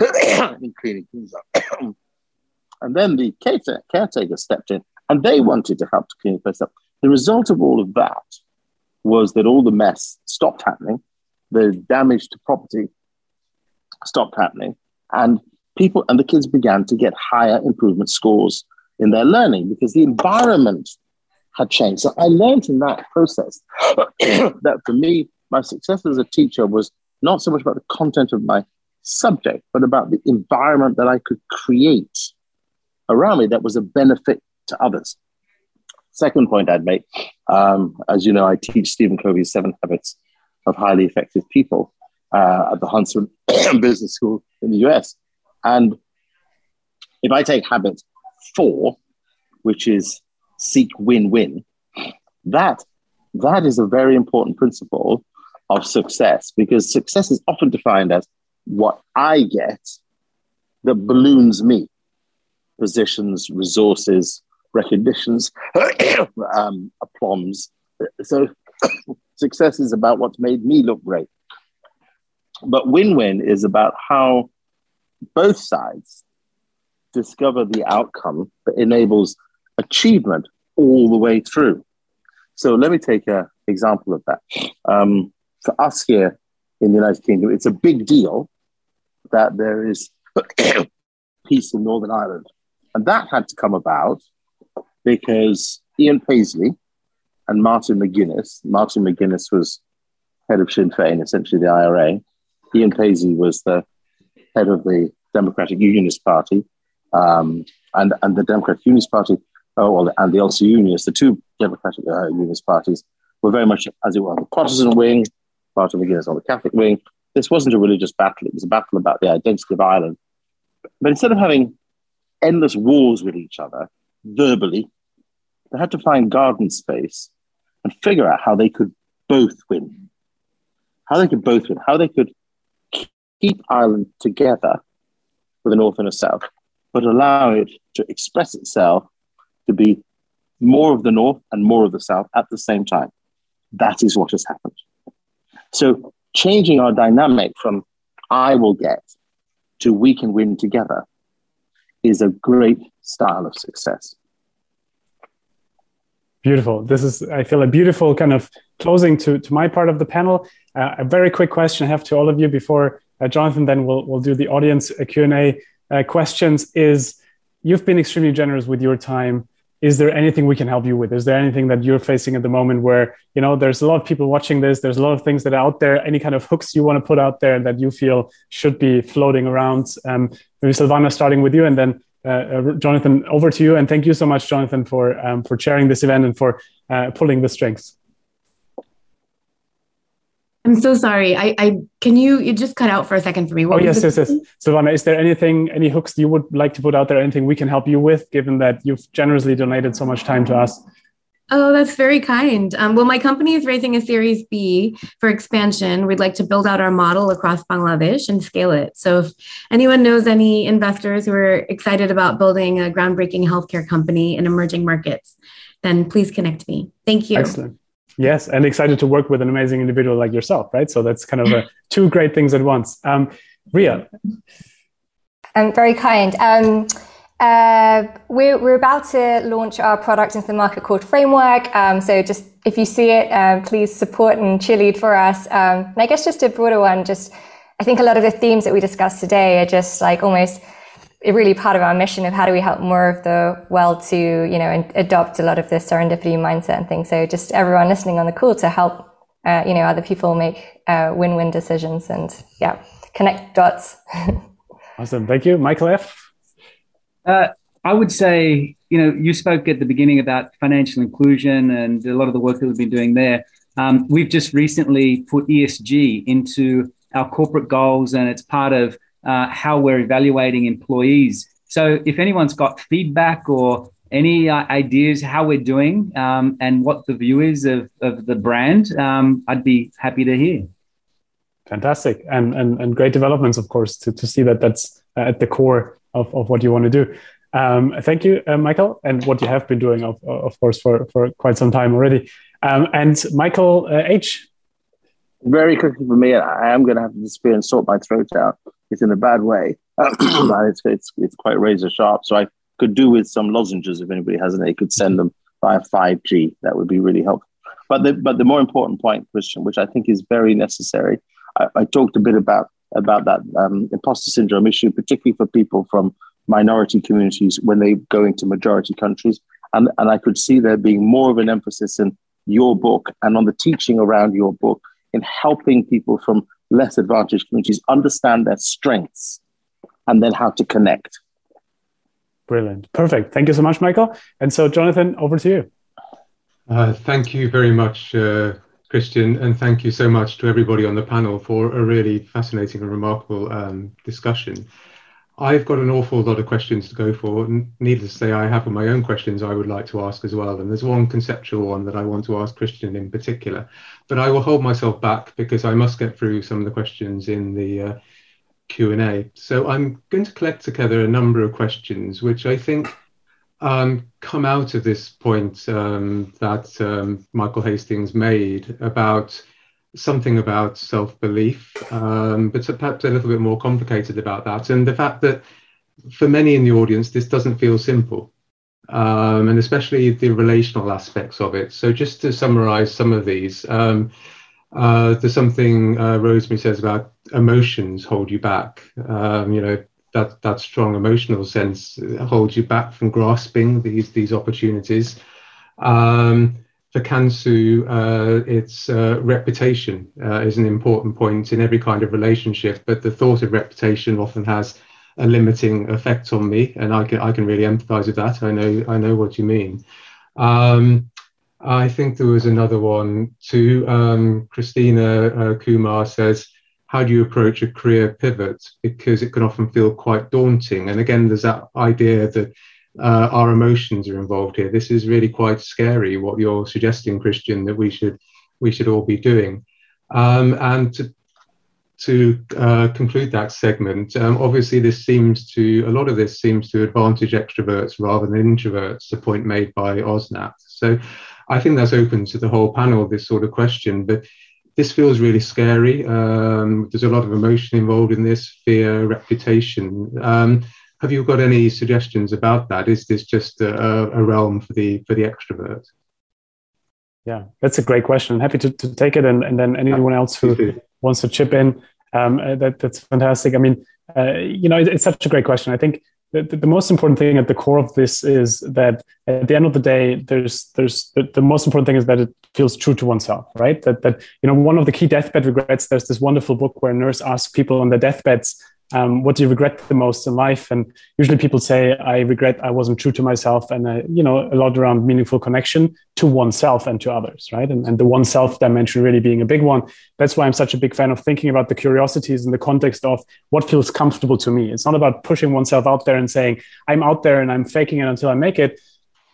in cleaning things up. and then the caretaker stepped in and they wanted to help to clean the place up. The result of all of that was that all the mess stopped happening, the damage to property stopped happening. And people and the kids began to get higher improvement scores in their learning because the environment had changed. So I learned in that process that for me, my success as a teacher was not so much about the content of my subject, but about the environment that I could create around me that was a benefit to others. Second point I'd make, um, as you know, I teach Stephen Covey's Seven Habits of Highly Effective People uh, at the Huntsman Business School in the US. And if I take habit four, which is seek win-win, that that is a very important principle of success because success is often defined as what I get that balloons me positions, resources, recognitions, um, aplombs. So success is about what's made me look great. But win win is about how both sides discover the outcome that enables achievement all the way through. So let me take an example of that. Um, for us here in the United Kingdom, it's a big deal that there is peace in Northern Ireland. And that had to come about because Ian Paisley and Martin McGuinness, Martin McGuinness was head of Sinn Féin, essentially the IRA, Ian Paisley was the head of the Democratic Unionist Party, um, and and the Democratic Unionist Party, oh, well, and the Ulster Unionists, the two Democratic uh, Unionist parties, were very much, as it were, the Protestant wing, Martin McGuinness on the Catholic wing. This wasn't a religious battle; it was a battle about the identity of Ireland. But instead of having endless wars with each other verbally, they had to find garden space and figure out how they could both win. How they could both win. How they could keep Ireland together with a north and a south, but allow it to express itself to be more of the North and more of the South at the same time. That is what has happened. So, changing our dynamic from I will get to we can win together is a great style of success. Beautiful. This is, I feel, a beautiful kind of closing to, to my part of the panel. Uh, a very quick question I have to all of you before uh, Jonathan then will we'll do the audience uh, Q&A uh, questions is you've been extremely generous with your time is there anything we can help you with is there anything that you're facing at the moment where you know there's a lot of people watching this there's a lot of things that are out there any kind of hooks you want to put out there that you feel should be floating around um, maybe sylvana starting with you and then uh, uh, jonathan over to you and thank you so much jonathan for um, for chairing this event and for uh, pulling the strings I'm so sorry. I, I can you you just cut out for a second for me. What oh yes, yes, yes. Sylvana, is there anything, any hooks you would like to put out there? Anything we can help you with, given that you've generously donated so much time to us? Oh, that's very kind. Um, well, my company is raising a Series B for expansion. We'd like to build out our model across Bangladesh and scale it. So, if anyone knows any investors who are excited about building a groundbreaking healthcare company in emerging markets, then please connect me. Thank you. Excellent. Yes, and excited to work with an amazing individual like yourself, right? So that's kind of a, two great things at once. Um, Ria. Um, very kind. Um, uh, we're, we're about to launch our product into the market called Framework. Um, so just if you see it, um, please support and cheerlead for us. Um, and I guess just a broader one, just I think a lot of the themes that we discussed today are just like almost really part of our mission of how do we help more of the world to, you know, adopt a lot of this serendipity mindset and things. So just everyone listening on the call to help, uh, you know, other people make uh, win-win decisions and yeah, connect dots. awesome. Thank you. Michael F. Uh, I would say, you know, you spoke at the beginning about financial inclusion and a lot of the work that we've been doing there. Um, we've just recently put ESG into our corporate goals and it's part of uh, how we're evaluating employees. So if anyone's got feedback or any uh, ideas how we're doing um, and what the view is of, of the brand, um, I'd be happy to hear. Fantastic. And, and, and great developments, of course, to, to see that that's at the core of, of what you want to do. Um, thank you, uh, Michael, and what you have been doing, of, of course, for, for quite some time already. Um, and Michael uh, H. Very quickly for me, I am going to have to disappear and sort my throat out it's in a bad way. it's, it's, it's quite razor sharp. So I could do with some lozenges if anybody has any, could send them via 5G. That would be really helpful. But the, but the more important point, Christian, which I think is very necessary, I, I talked a bit about, about that um, imposter syndrome issue, particularly for people from minority communities when they go into majority countries. And, and I could see there being more of an emphasis in your book and on the teaching around your book in helping people from less advantaged communities understand their strengths and then how to connect. Brilliant. Perfect. Thank you so much, Michael. And so, Jonathan, over to you. Uh, thank you very much, uh, Christian, and thank you so much to everybody on the panel for a really fascinating and remarkable um, discussion. I've got an awful lot of questions to go for. Needless to say, I have my own questions I would like to ask as well. And there's one conceptual one that I want to ask Christian in particular. But I will hold myself back because I must get through some of the questions in the uh, Q&A. So I'm going to collect together a number of questions, which I think um, come out of this point um, that um, Michael Hastings made about something about self belief, um, but perhaps a little bit more complicated about that. And the fact that for many in the audience, this doesn't feel simple, um, and especially the relational aspects of it. So, just to summarize some of these, um, uh, there's something uh, Rosemary says about emotions hold you back. Um, you know, that, that strong emotional sense holds you back from grasping these, these opportunities. Um, for Kansu, uh, its uh, reputation uh, is an important point in every kind of relationship, but the thought of reputation often has a limiting effect on me, and I can I can really empathise with that. I know I know what you mean. Um, I think there was another one too. Um, Christina uh, Kumar says, "How do you approach a career pivot? Because it can often feel quite daunting." And again, there's that idea that uh, our emotions are involved here. This is really quite scary. What you're suggesting, Christian, that we should we should all be doing. Um, and to to uh, conclude that segment, um, obviously this seems to a lot of this seems to advantage extroverts rather than introverts. The point made by Osnath. So, I think that's open to the whole panel. This sort of question, but this feels really scary. Um, there's a lot of emotion involved in this, fear, reputation. Um, have you got any suggestions about that? Is this just a, a realm for the for the extrovert? Yeah, that's a great question. I'm happy to, to take it, and, and then anyone else who wants to chip in, um, that, that's fantastic. I mean, uh, you know, it, it's such a great question. I think the, the, most important thing at the core of this is that at the end of the day, there's there's the, the, most important thing is that it feels true to oneself, right? That that you know one of the key deathbed regrets. There's this wonderful book where a nurse asks people on their deathbeds um, what do you regret the most in life? And usually people say, I regret I wasn't true to myself. And, uh, you know, a lot around meaningful connection to oneself and to others, right? And, and the oneself dimension really being a big one. That's why I'm such a big fan of thinking about the curiosities in the context of what feels comfortable to me. It's not about pushing oneself out there and saying, I'm out there and I'm faking it until I make it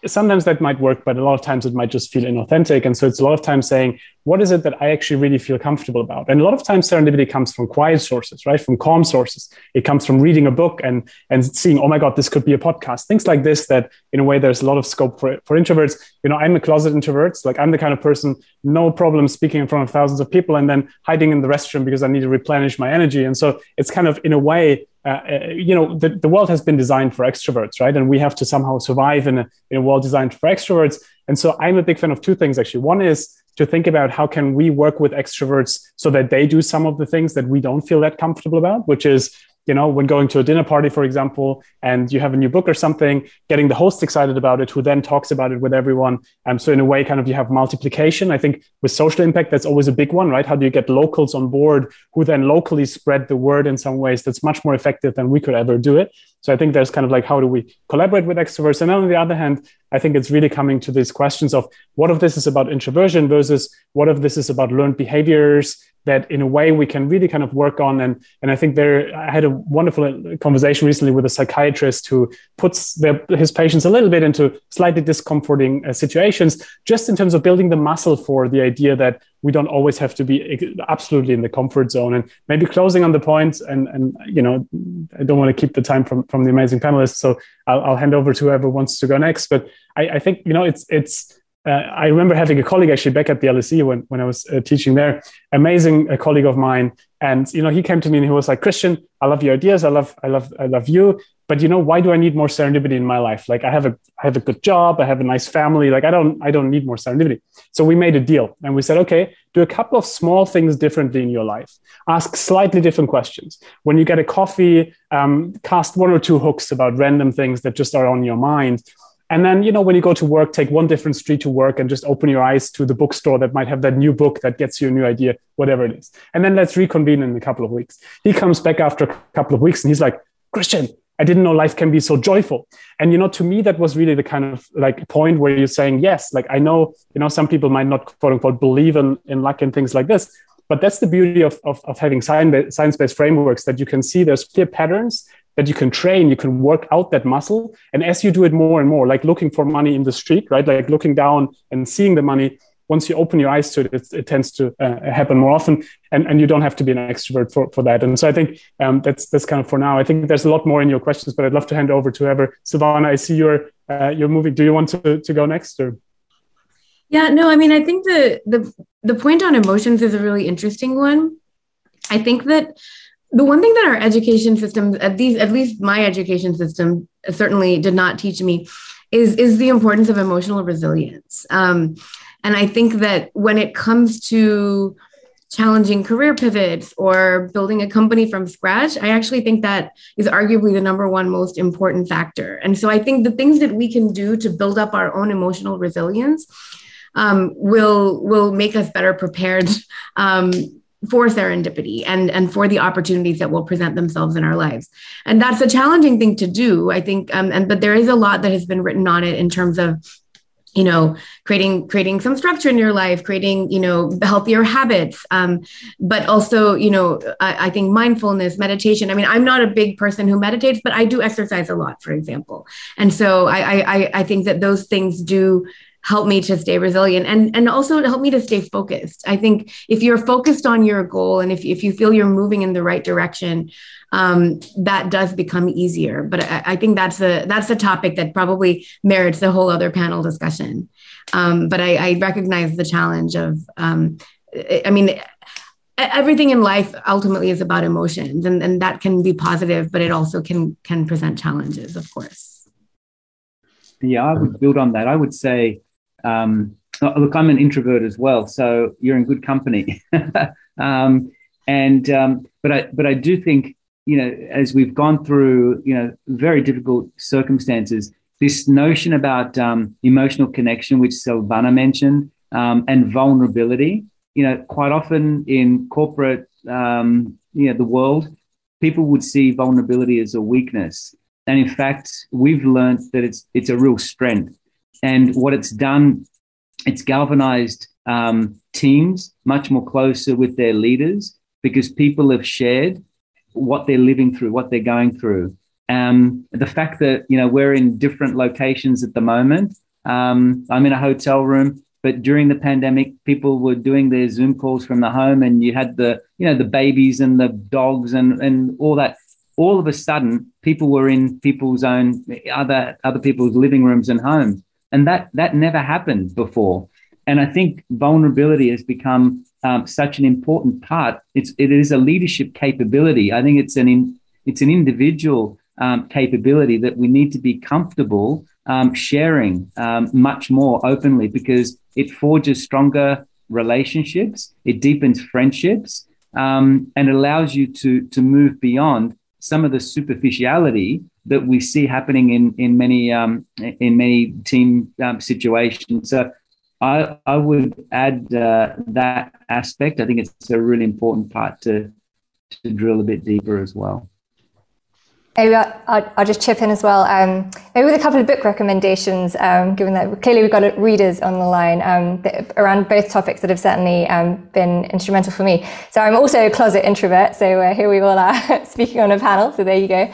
sometimes that might work, but a lot of times it might just feel inauthentic. And so it's a lot of times saying, what is it that I actually really feel comfortable about? And a lot of times serendipity comes from quiet sources, right? From calm sources. It comes from reading a book and, and seeing, oh my God, this could be a podcast. Things like this that in a way there's a lot of scope for, for introverts. You know, I'm a closet introvert. Like I'm the kind of person, no problem speaking in front of thousands of people and then hiding in the restroom because I need to replenish my energy. And so it's kind of in a way, uh, uh you know, the, the world has been designed for extroverts, right? And we have to somehow survive in a, in a world designed for extroverts. And so I'm a big fan of two things actually. One is to think about how can we work with extroverts so that they do some of the things that we don't feel that comfortable about, which is you know when going to a dinner party for example and you have a new book or something getting the host excited about it who then talks about it with everyone. Um, so in a way kind of you have multiplication. I think with social impact that's always a big one right? How do you get locals on board who then locally spread the word in some ways that's much more effective than we could ever do it? So I think there's kind of like how do we collaborate with extroverts? And then on the other hand, I think it's really coming to these questions of what if this is about introversion versus what if this is about learned behaviors that in a way we can really kind of work on. And and I think there I had a wonderful conversation recently with a psychiatrist who puts their, his patients a little bit into slightly discomforting uh, situations just in terms of building the muscle for the idea that we don't always have to be absolutely in the comfort zone. And maybe closing on the point and and you know i don't want to keep the time from from the amazing panelists so i'll, I'll hand over to whoever wants to go next. But i, I think you know it's it's uh, I remember having a colleague actually back at the LSE when, when I was uh, teaching there, amazing a colleague of mine. And, you know, he came to me and he was like, Christian, I love your ideas. I love, I love, I love you. But, you know, why do I need more serendipity in my life? Like I have a, I have a good job. I have a nice family. Like I don't, I don't need more serendipity. So we made a deal and we said, okay, do a couple of small things differently in your life. Ask slightly different questions. When you get a coffee, um, cast one or two hooks about random things that just are on your mind and then, you know, when you go to work, take one different street to work and just open your eyes to the bookstore that might have that new book that gets you a new idea, whatever it is. And then let's reconvene in a couple of weeks. He comes back after a couple of weeks and he's like, Christian, I didn't know life can be so joyful. And, you know, to me, that was really the kind of like point where you're saying, yes, like I know, you know, some people might not quote unquote believe in, in luck and things like this, but that's the beauty of, of, of having science-based frameworks that you can see there's clear patterns that you can train, you can work out that muscle. And as you do it more and more, like looking for money in the street, right? Like looking down and seeing the money, once you open your eyes to it, it, it tends to uh, happen more often. And, and you don't have to be an extrovert for, for that. And so I think um, that's that's kind of for now. I think there's a lot more in your questions, but I'd love to hand over to whoever. Sylvana, I see you're uh, you're moving. Do you want to, to go next or? Yeah, no, I mean, I think the the the point on emotions is a really interesting one. I think that the one thing that our education system, at at least my education system, certainly did not teach me, is is the importance of emotional resilience. Um, and I think that when it comes to challenging career pivots or building a company from scratch, I actually think that is arguably the number one most important factor. And so I think the things that we can do to build up our own emotional resilience um, will will make us better prepared um, for serendipity and and for the opportunities that will present themselves in our lives. And that's a challenging thing to do i think um, and but there is a lot that has been written on it in terms of you know creating creating some structure in your life creating you know healthier habits um, but also you know I, I, think mindfulness meditation. I mean i'm not a big person who meditates but i do exercise a lot for example. And so i i i think that those things do help me to stay resilient and and also help me to stay focused. I think if you're focused on your goal and if, if you feel you're moving in the right direction um, that does become easier. But I, I, think that's a that's a topic that probably merits a whole other panel discussion. Um, but I, I, recognize the challenge of um, i mean everything in life ultimately is about emotions and, and that can be positive but it also can can present challenges of course. Yeah i would build on that. I would say um, look, I'm an introvert as well, so you're in good company. um, and um, but I but I do think you know as we've gone through you know very difficult circumstances, this notion about um, emotional connection, which Sylvana mentioned, um, and vulnerability. You know, quite often in corporate, you know, the world, people would see vulnerability as a weakness, and in fact, we've learned that it's it's a real strength and what it's done, it's galvanized um, teams much more closer with their leaders because people have shared what they're living through, what they're going through. Um, the fact that you know we're in different locations at the moment. Um, I'm in a hotel room, but during the pandemic, people were doing their Zoom calls from the home, and you had the you know the babies and the dogs and and all that. All of a sudden, people were in people's own other other people's living rooms and homes and that that never happened before. And I think vulnerability has become um, such an important part. It's it is a leadership capability. I think it's an in, it's an individual um, capability that we need to be comfortable um, sharing um, much more openly because it forges stronger relationships, it deepens friendships, um, and allows you to to move beyond some of the superficiality that we see happening in in many um, in many team um, situations. So I I would add uh, that aspect. I think it's a really important part to to drill a bit deeper as well. Maybe I'll, I'll, just chip in as well. Um, maybe with a couple of book recommendations, um, given that clearly we've got readers on the line um, around both topics that have certainly um, been instrumental for me. So I'm also a closet introvert, so uh, here we all are speaking on a panel. So there you go.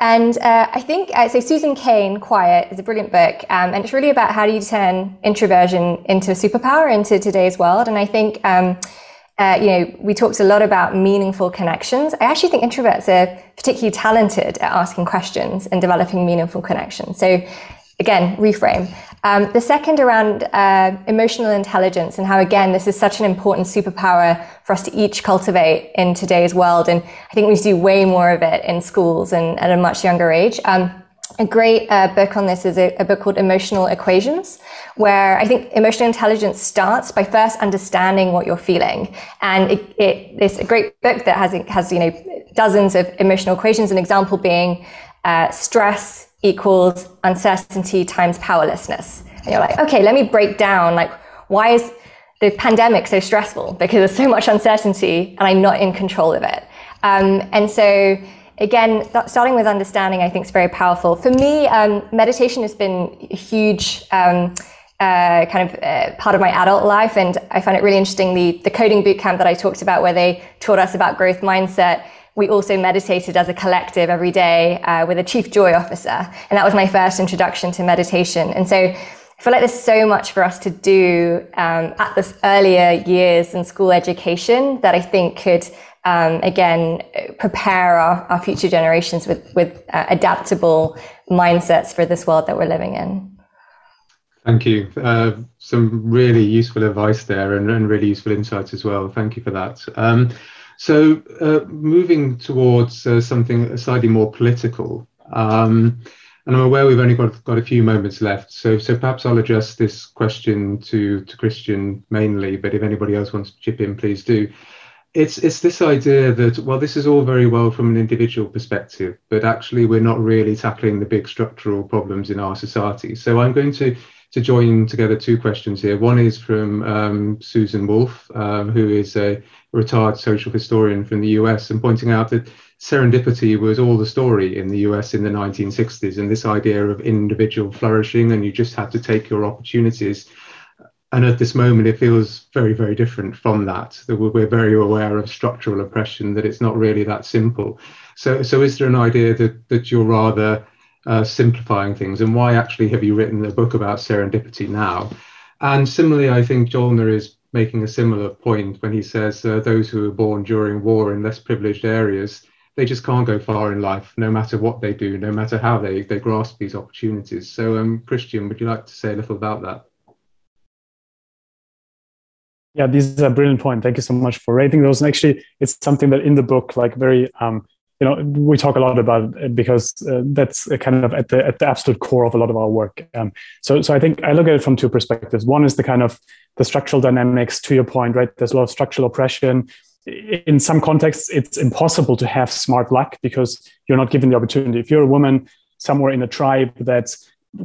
And uh, I think, uh, so Susan Cain, Quiet, is a brilliant book. Um, and it's really about how do you turn introversion into a superpower into today's world. And I think, um, uh, you know, we talked a lot about meaningful connections. I actually think introverts are particularly talented at asking questions and developing meaningful connections. So again, reframe. Um, the second around uh, emotional intelligence and how, again, this is such an important superpower for us to each cultivate in today's world. And I think we do way more of it in schools and at a much younger age. Um, a great uh, book on this is a, a, book called Emotional Equations, where I think emotional intelligence starts by first understanding what you're feeling. And it, it, it's a great book that has, has, you know, dozens of emotional equations. An example being uh, stress equals uncertainty times powerlessness. And you're like, okay, let me break down, like, why is the pandemic so stressful? Because there's so much uncertainty and I'm not in control of it. Um, and so, again, starting with understanding, I think is very powerful. For me, um, meditation has been a huge um, uh, kind of uh, part of my adult life, and I find it really interesting. The the coding bootcamp that I talked about, where they taught us about growth mindset, we also meditated as a collective every day uh, with a chief joy officer. And that was my first introduction to meditation. And so I feel like there's so much for us to do um, at this earlier years in school education that I think could, um, again, prepare our, our, future generations with, with uh, adaptable mindsets for this world that we're living in. Thank you. Uh, some really useful advice there and, and, really useful insights as well. Thank you for that. Um, so, uh, moving towards uh, something slightly more political, um, and I'm aware we've only got, got a few moments left, so so perhaps I'll address this question to to Christian mainly, but if anybody else wants to chip in, please do. It's it's this idea that well, this is all very well from an individual perspective, but actually we're not really tackling the big structural problems in our society. So I'm going to to join together two questions here. One is from um, Susan Wolf, um, who is a retired social historian from the US, and pointing out that serendipity was all the story in the US in the 1960s, and this idea of individual flourishing, and you just had to take your opportunities. And at this moment, it feels very, very different from that. That we're very aware of structural oppression, that it's not really that simple. So, so is there an idea that that you're rather uh, simplifying things, and why actually have you written a book about serendipity now? And similarly, I think Jolner is making a similar point when he says uh, those who are born during war in less privileged areas they just can't go far in life, no matter what they do, no matter how they, they grasp these opportunities. So, um, Christian, would you like to say a little about that? Yeah, this is a brilliant point. Thank you so much for raising those. And actually, it's something that in the book, like very, um, you know, we talk a lot about it because uh, that's kind of at the at the absolute core of a lot of our work. Um, so, so I think I look at it from two perspectives. One is the kind of the structural dynamics. To your point, right? There's a lot of structural oppression in some contexts, it's impossible to have smart luck because you're not given the opportunity. If you're a woman somewhere in a tribe that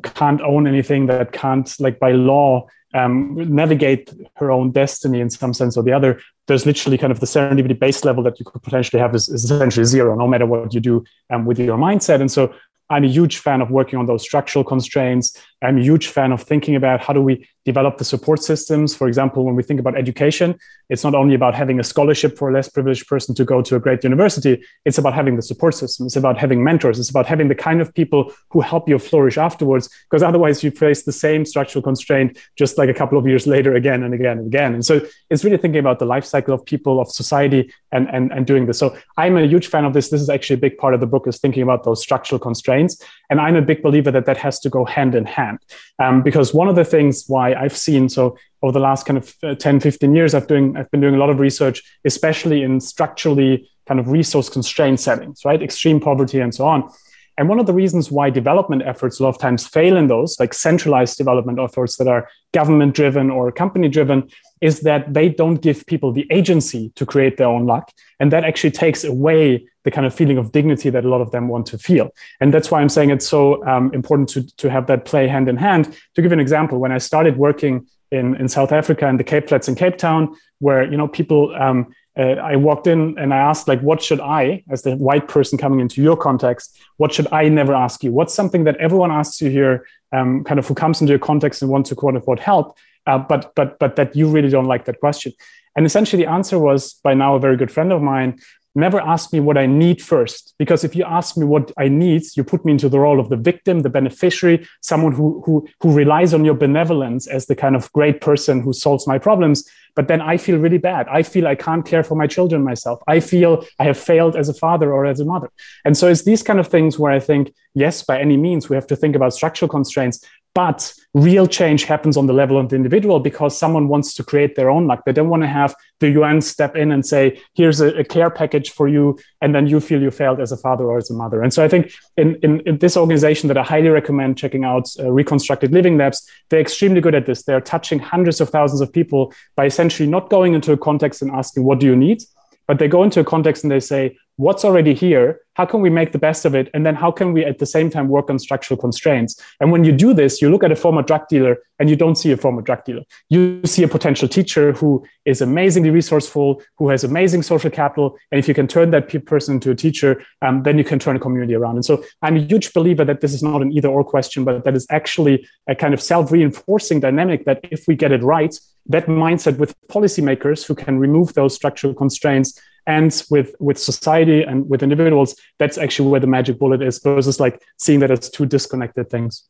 can't own anything, that can't, like by law, um, navigate her own destiny in some sense or the other, there's literally kind of the serendipity base level that you could potentially have is, is essentially zero, no matter what you do um, with your mindset. And so I'm a huge fan of working on those structural constraints. I'm a huge fan of thinking about how do we develop the support systems. For example, when we think about education, it's not only about having a scholarship for a less privileged person to go to a great university, it's about having the support system. It's about having mentors. It's about having the kind of people who help you flourish afterwards, because otherwise you face the same structural constraint just like a couple of years later again and again and again. And so it's really thinking about the life cycle of people, of society, and, and, and doing this. So I'm a huge fan of this. This is actually a big part of the book is thinking about those structural constraints. And I'm a big believer that that has to go hand in hand. Um, because one of the things why I've seen, so over the last kind of uh, 10, 15 years, I've, doing, I've been doing a lot of research, especially in structurally kind of resource constrained settings, right? Extreme poverty and so on. And one of the reasons why development efforts a lot of times fail in those, like centralized development efforts that are government driven or company driven, is that they don't give people the agency to create their own luck. And that actually takes away the kind of feeling of dignity that a lot of them want to feel. And that's why I'm saying it's so um, important to, to have that play hand in hand. To give an example, when I started working in, in South Africa and the Cape Flats in Cape Town, where you know people um, uh, I walked in and I asked, like, what should I, as the white person coming into your context, what should I never ask you? What's something that everyone asks you here, um, kind of who comes into your context and wants to quote unquote help, uh, but but but that you really don't like that question? And essentially, the answer was by now a very good friend of mine never ask me what I need first. Because if you ask me what I need, you put me into the role of the victim, the beneficiary, someone who, who, who relies on your benevolence as the kind of great person who solves my problems. But then I feel really bad. I feel I can't care for my children myself. I feel I have failed as a father or as a mother. And so it's these kind of things where I think, yes, by any means, we have to think about structural constraints, but real change happens on the level of the individual because someone wants to create their own luck. They don't want to have the UN step in and say, here's a, a, care package for you. And then you feel you failed as a father or as a mother. And so I think in, in, in this organization that I highly recommend checking out, uh, Reconstructed Living Labs, they're extremely good at this. They're touching hundreds of thousands of people by essentially not going into a context and asking, what do you need? But they go into a context and they say, what's already here? How can we make the best of it? And then how can we at the same time work on structural constraints? And when you do this you look at a former drug dealer and you don't see a former drug dealer. You see a potential teacher who is amazingly resourceful who has amazing social capital. And if you can turn that person into a teacher um, then you can turn a community around. And so i'm a huge believer that this is not an either or question but that is actually a kind of self-reinforcing dynamic that if we get it right that mindset with policymakers who can remove those structural constraints and with with society and with individuals that's actually where the magic bullet is versus like seeing that as two disconnected things.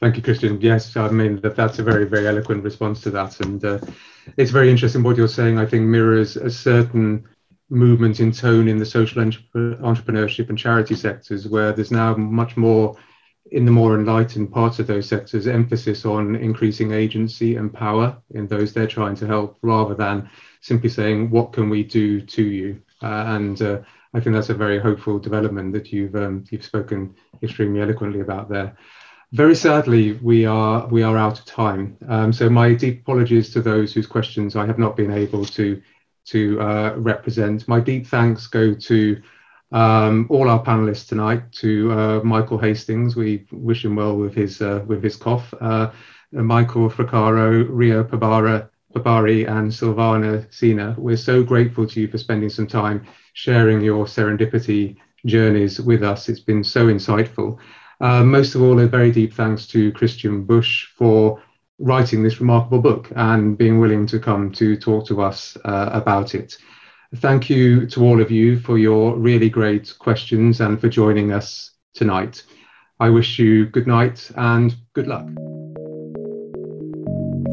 Thank you christian. Yes i mean that that's a very very eloquent response to that. And uh, it's very interesting what you're saying i think mirrors a certain movement in tone in the social entrepreneurship and charity sectors where there's now much more in the more enlightened parts of those sectors emphasis on increasing agency and power in those they're trying to help rather than simply saying, what can we do to you? Uh, and uh, I think that's a very hopeful development that you've um, you've spoken extremely eloquently about there. Very sadly, we are we are out of time. Um, so my deep apologies to those whose questions I have not been able to to uh, represent. My deep thanks go to um, all our panelists tonight. To uh, Michael Hastings, we wish him well with his uh, with his cough. Uh, Michael Fraccaro, Rio Pabara, Babari and Sylvana Sinha. We're so grateful to you for spending some time sharing your serendipity journeys with us. It's been so insightful. Uh, most of all, a very deep thanks to Christian Busch for writing this remarkable book and being willing to come to talk to us uh, about it. Thank you to all of you for your really great questions and for joining us tonight. I wish you good night and good luck.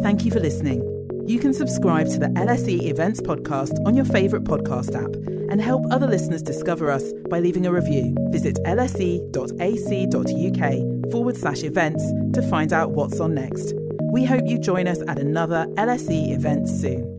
Thank you for listening. You can subscribe to the LSE Events podcast on your favourite podcast app and help other listeners discover us by leaving a review. Visit lse.ac.uk forward slash events to find out what's on next. We hope you join us at another LSE event soon.